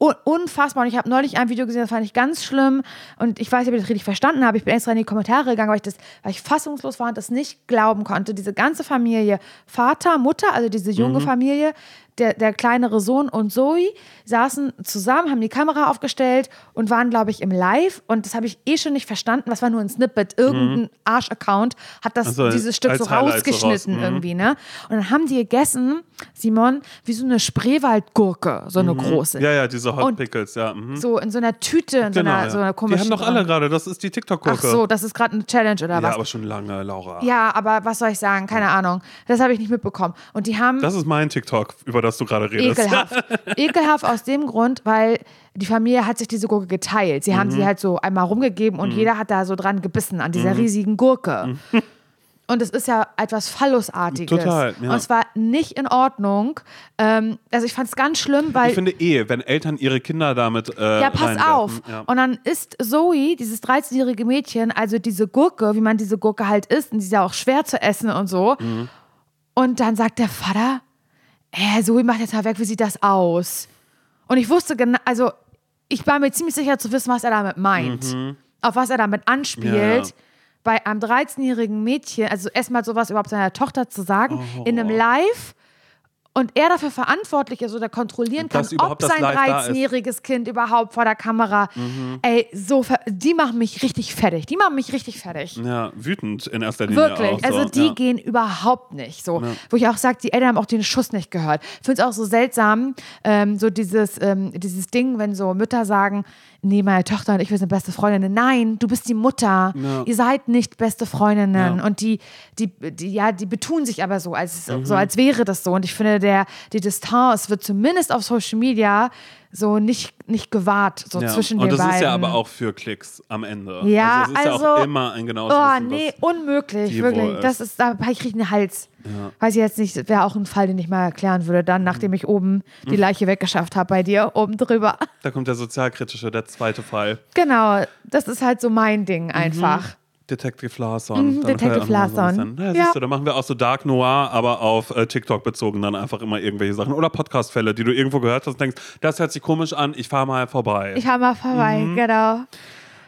un unfassbar. Und ich habe neulich ein Video gesehen, das fand ich ganz schlimm. Und ich weiß nicht, ob ich das richtig verstanden habe. Ich bin extra in die Kommentare gegangen, weil ich, das, weil ich fassungslos war und das nicht glauben konnte. Diese ganze Familie, Vater, Mutter, also diese junge Mhm. Familie, der, der kleinere Sohn und Zoe saßen zusammen, haben die Kamera aufgestellt und waren, glaube ich, im Live. Und das habe ich eh schon nicht verstanden. Das war nur ein Snippet. Irgendein Arsch-Account hat das, Mhm. Also, dieses Stück so Highlight so rausgeschnitten raus. Mhm. irgendwie, ne? Und dann haben die gegessen, Simon, wie so eine Spreewaldgurke, so eine große. Mhm. Ja, ja, diese Hot Pickles, ja. Mhm. So in so einer Tüte, in so Genau, einer, ja. so einer Die komischen. haben doch alle gerade, das ist die Ach TikTok-Gurke. so, das ist gerade eine Challenge oder ja, was? aber schon lange, Laura. Ja, aber was soll ich sagen? Keine Ahnung. Das habe ich nicht mitbekommen. Und die haben. Das ist mein TikTok über über das du gerade redest. Ekelhaft. [laughs] Ekelhaft aus dem Grund, weil die Familie hat sich diese Gurke geteilt. Sie haben Mhm. sie halt so einmal rumgegeben und jeder hat da so dran gebissen, an Mhm. dieser riesigen Gurke. [laughs] Und es ist ja etwas Phallusartiges. Total, ja. Und es war nicht in Ordnung. Ähm, also ich fand es ganz schlimm, weil Ich finde eh, wenn Eltern ihre Kinder damit äh, ja, pass auf. Ja. Und dann isst Zoe, dieses 13-jährige Mädchen, also diese Gurke, wie man diese Gurke halt isst, und die ist ja auch schwer zu essen und so. Mhm. Und dann sagt der Vater, äh, Zoe macht jetzt weg, wie sieht das aus? Und ich wusste genau, also ich war mir ziemlich sicher zu wissen, was er damit meint. Auf was er damit anspielt. Mhm. Ja, ja. Bei einem 13-jährigen Mädchen, also erstmal sowas überhaupt seiner Tochter zu sagen, Oh. in einem Live und er dafür verantwortlich ist oder kontrollieren kann, ob sein live da ist. 13-jähriges Kind überhaupt vor der Kamera. Mhm. Ey, so die machen mich richtig fertig. Die machen mich richtig fertig. ja, wütend in erster Linie Wirklich. auch. So. also die ja. gehen überhaupt nicht. So, wo ich auch sage, die Eltern haben auch den Schuss nicht gehört. Ich finde es auch so seltsam, ähm, so dieses, ähm, dieses Ding, wenn so Mütter sagen, nee, meine Tochter und ich, wir sind beste Freundinnen. Nein, du bist die Mutter. Ja. Ihr seid nicht beste Freundinnen. Ja. Und die, die, die, ja, die betun sich aber so, als, Mhm. so, als wäre das so. Und ich finde, der, die Distanz wird zumindest auf Social Media so nicht, nicht gewahrt, so Ja. zwischen Und den das beiden. ist ja aber auch für Klicks am Ende. Ja, also es ist ja also- auch immer ein genaues Oh, Wissen, nee, unmöglich, wirklich. wohl Das ist, da habe ich einen Hals. Weiß ich jetzt nicht, wäre auch ein Fall, den ich mal erklären würde, dann, nachdem ich oben die Leiche weggeschafft habe bei dir, oben drüber. Da kommt der sozialkritische, der zweite Fall. Genau, das ist halt so mein Ding einfach. Detective Larson. Mhm, Detective Larson. Ja, siehst du, da machen wir auch so Dark Noir, aber auf äh, TikTok bezogen dann einfach immer irgendwelche Sachen. Oder Podcast-Fälle, die du irgendwo gehört hast und denkst, das hört sich komisch an, ich fahre mal vorbei. Ich habe mal vorbei, Mhm. genau.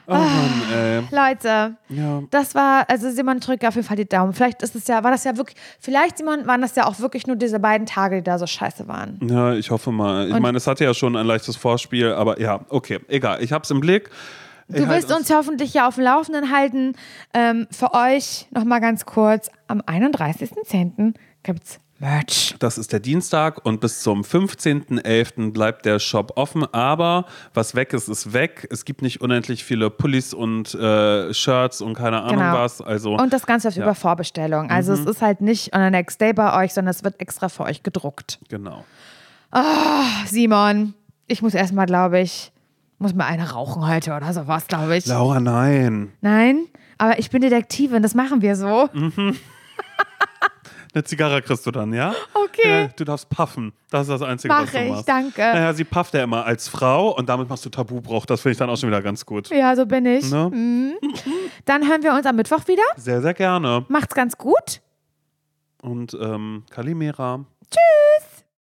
oh Mann, ey. Leute, Ja. das war, also Simon drückt auf jeden Fall die Daumen. Vielleicht ist es ja, war das ja wirklich, vielleicht Simon, waren das ja auch wirklich nur diese beiden Tage, die da so scheiße waren. Ja, ich hoffe mal. Ich Und- meine, es hatte ja schon ein leichtes Vorspiel, aber ja, okay, egal. Ich hab's im Blick. Du halt wirst uns hoffentlich ja auf dem Laufenden halten. Ähm, für euch nochmal ganz kurz, am 31.10. gibt's Merch. Das ist der Dienstag und bis zum 15.11. bleibt der Shop offen. Aber was weg ist, ist weg. Es gibt nicht unendlich viele Pullis und äh, Shirts und keine Ahnung Genau. was. Also Und das Ganze läuft Ja. über Vorbestellung. Also Mhm. es ist halt nicht on the next day bei euch, sondern es wird extra für euch gedruckt. genau. Simon, ich muss erstmal, glaube ich, muss mir eine rauchen heute oder sowas, glaube ich. Laura, nein. Nein, aber ich bin Detektivin, das machen wir so. Mhm. Eine Zigarre kriegst du dann, ja? Okay. Ja, du darfst puffen. Das ist das Einzige, Mach was du ich, machst. danke. Naja, sie pufft ja immer als Frau und damit machst du Tabubruch. Das finde ich dann auch schon wieder ganz gut. Ja, so bin ich. Ne? Dann hören wir uns am Mittwoch wieder. Sehr, sehr gerne. Macht's ganz gut. Und ähm, Kalimera. Tschüss.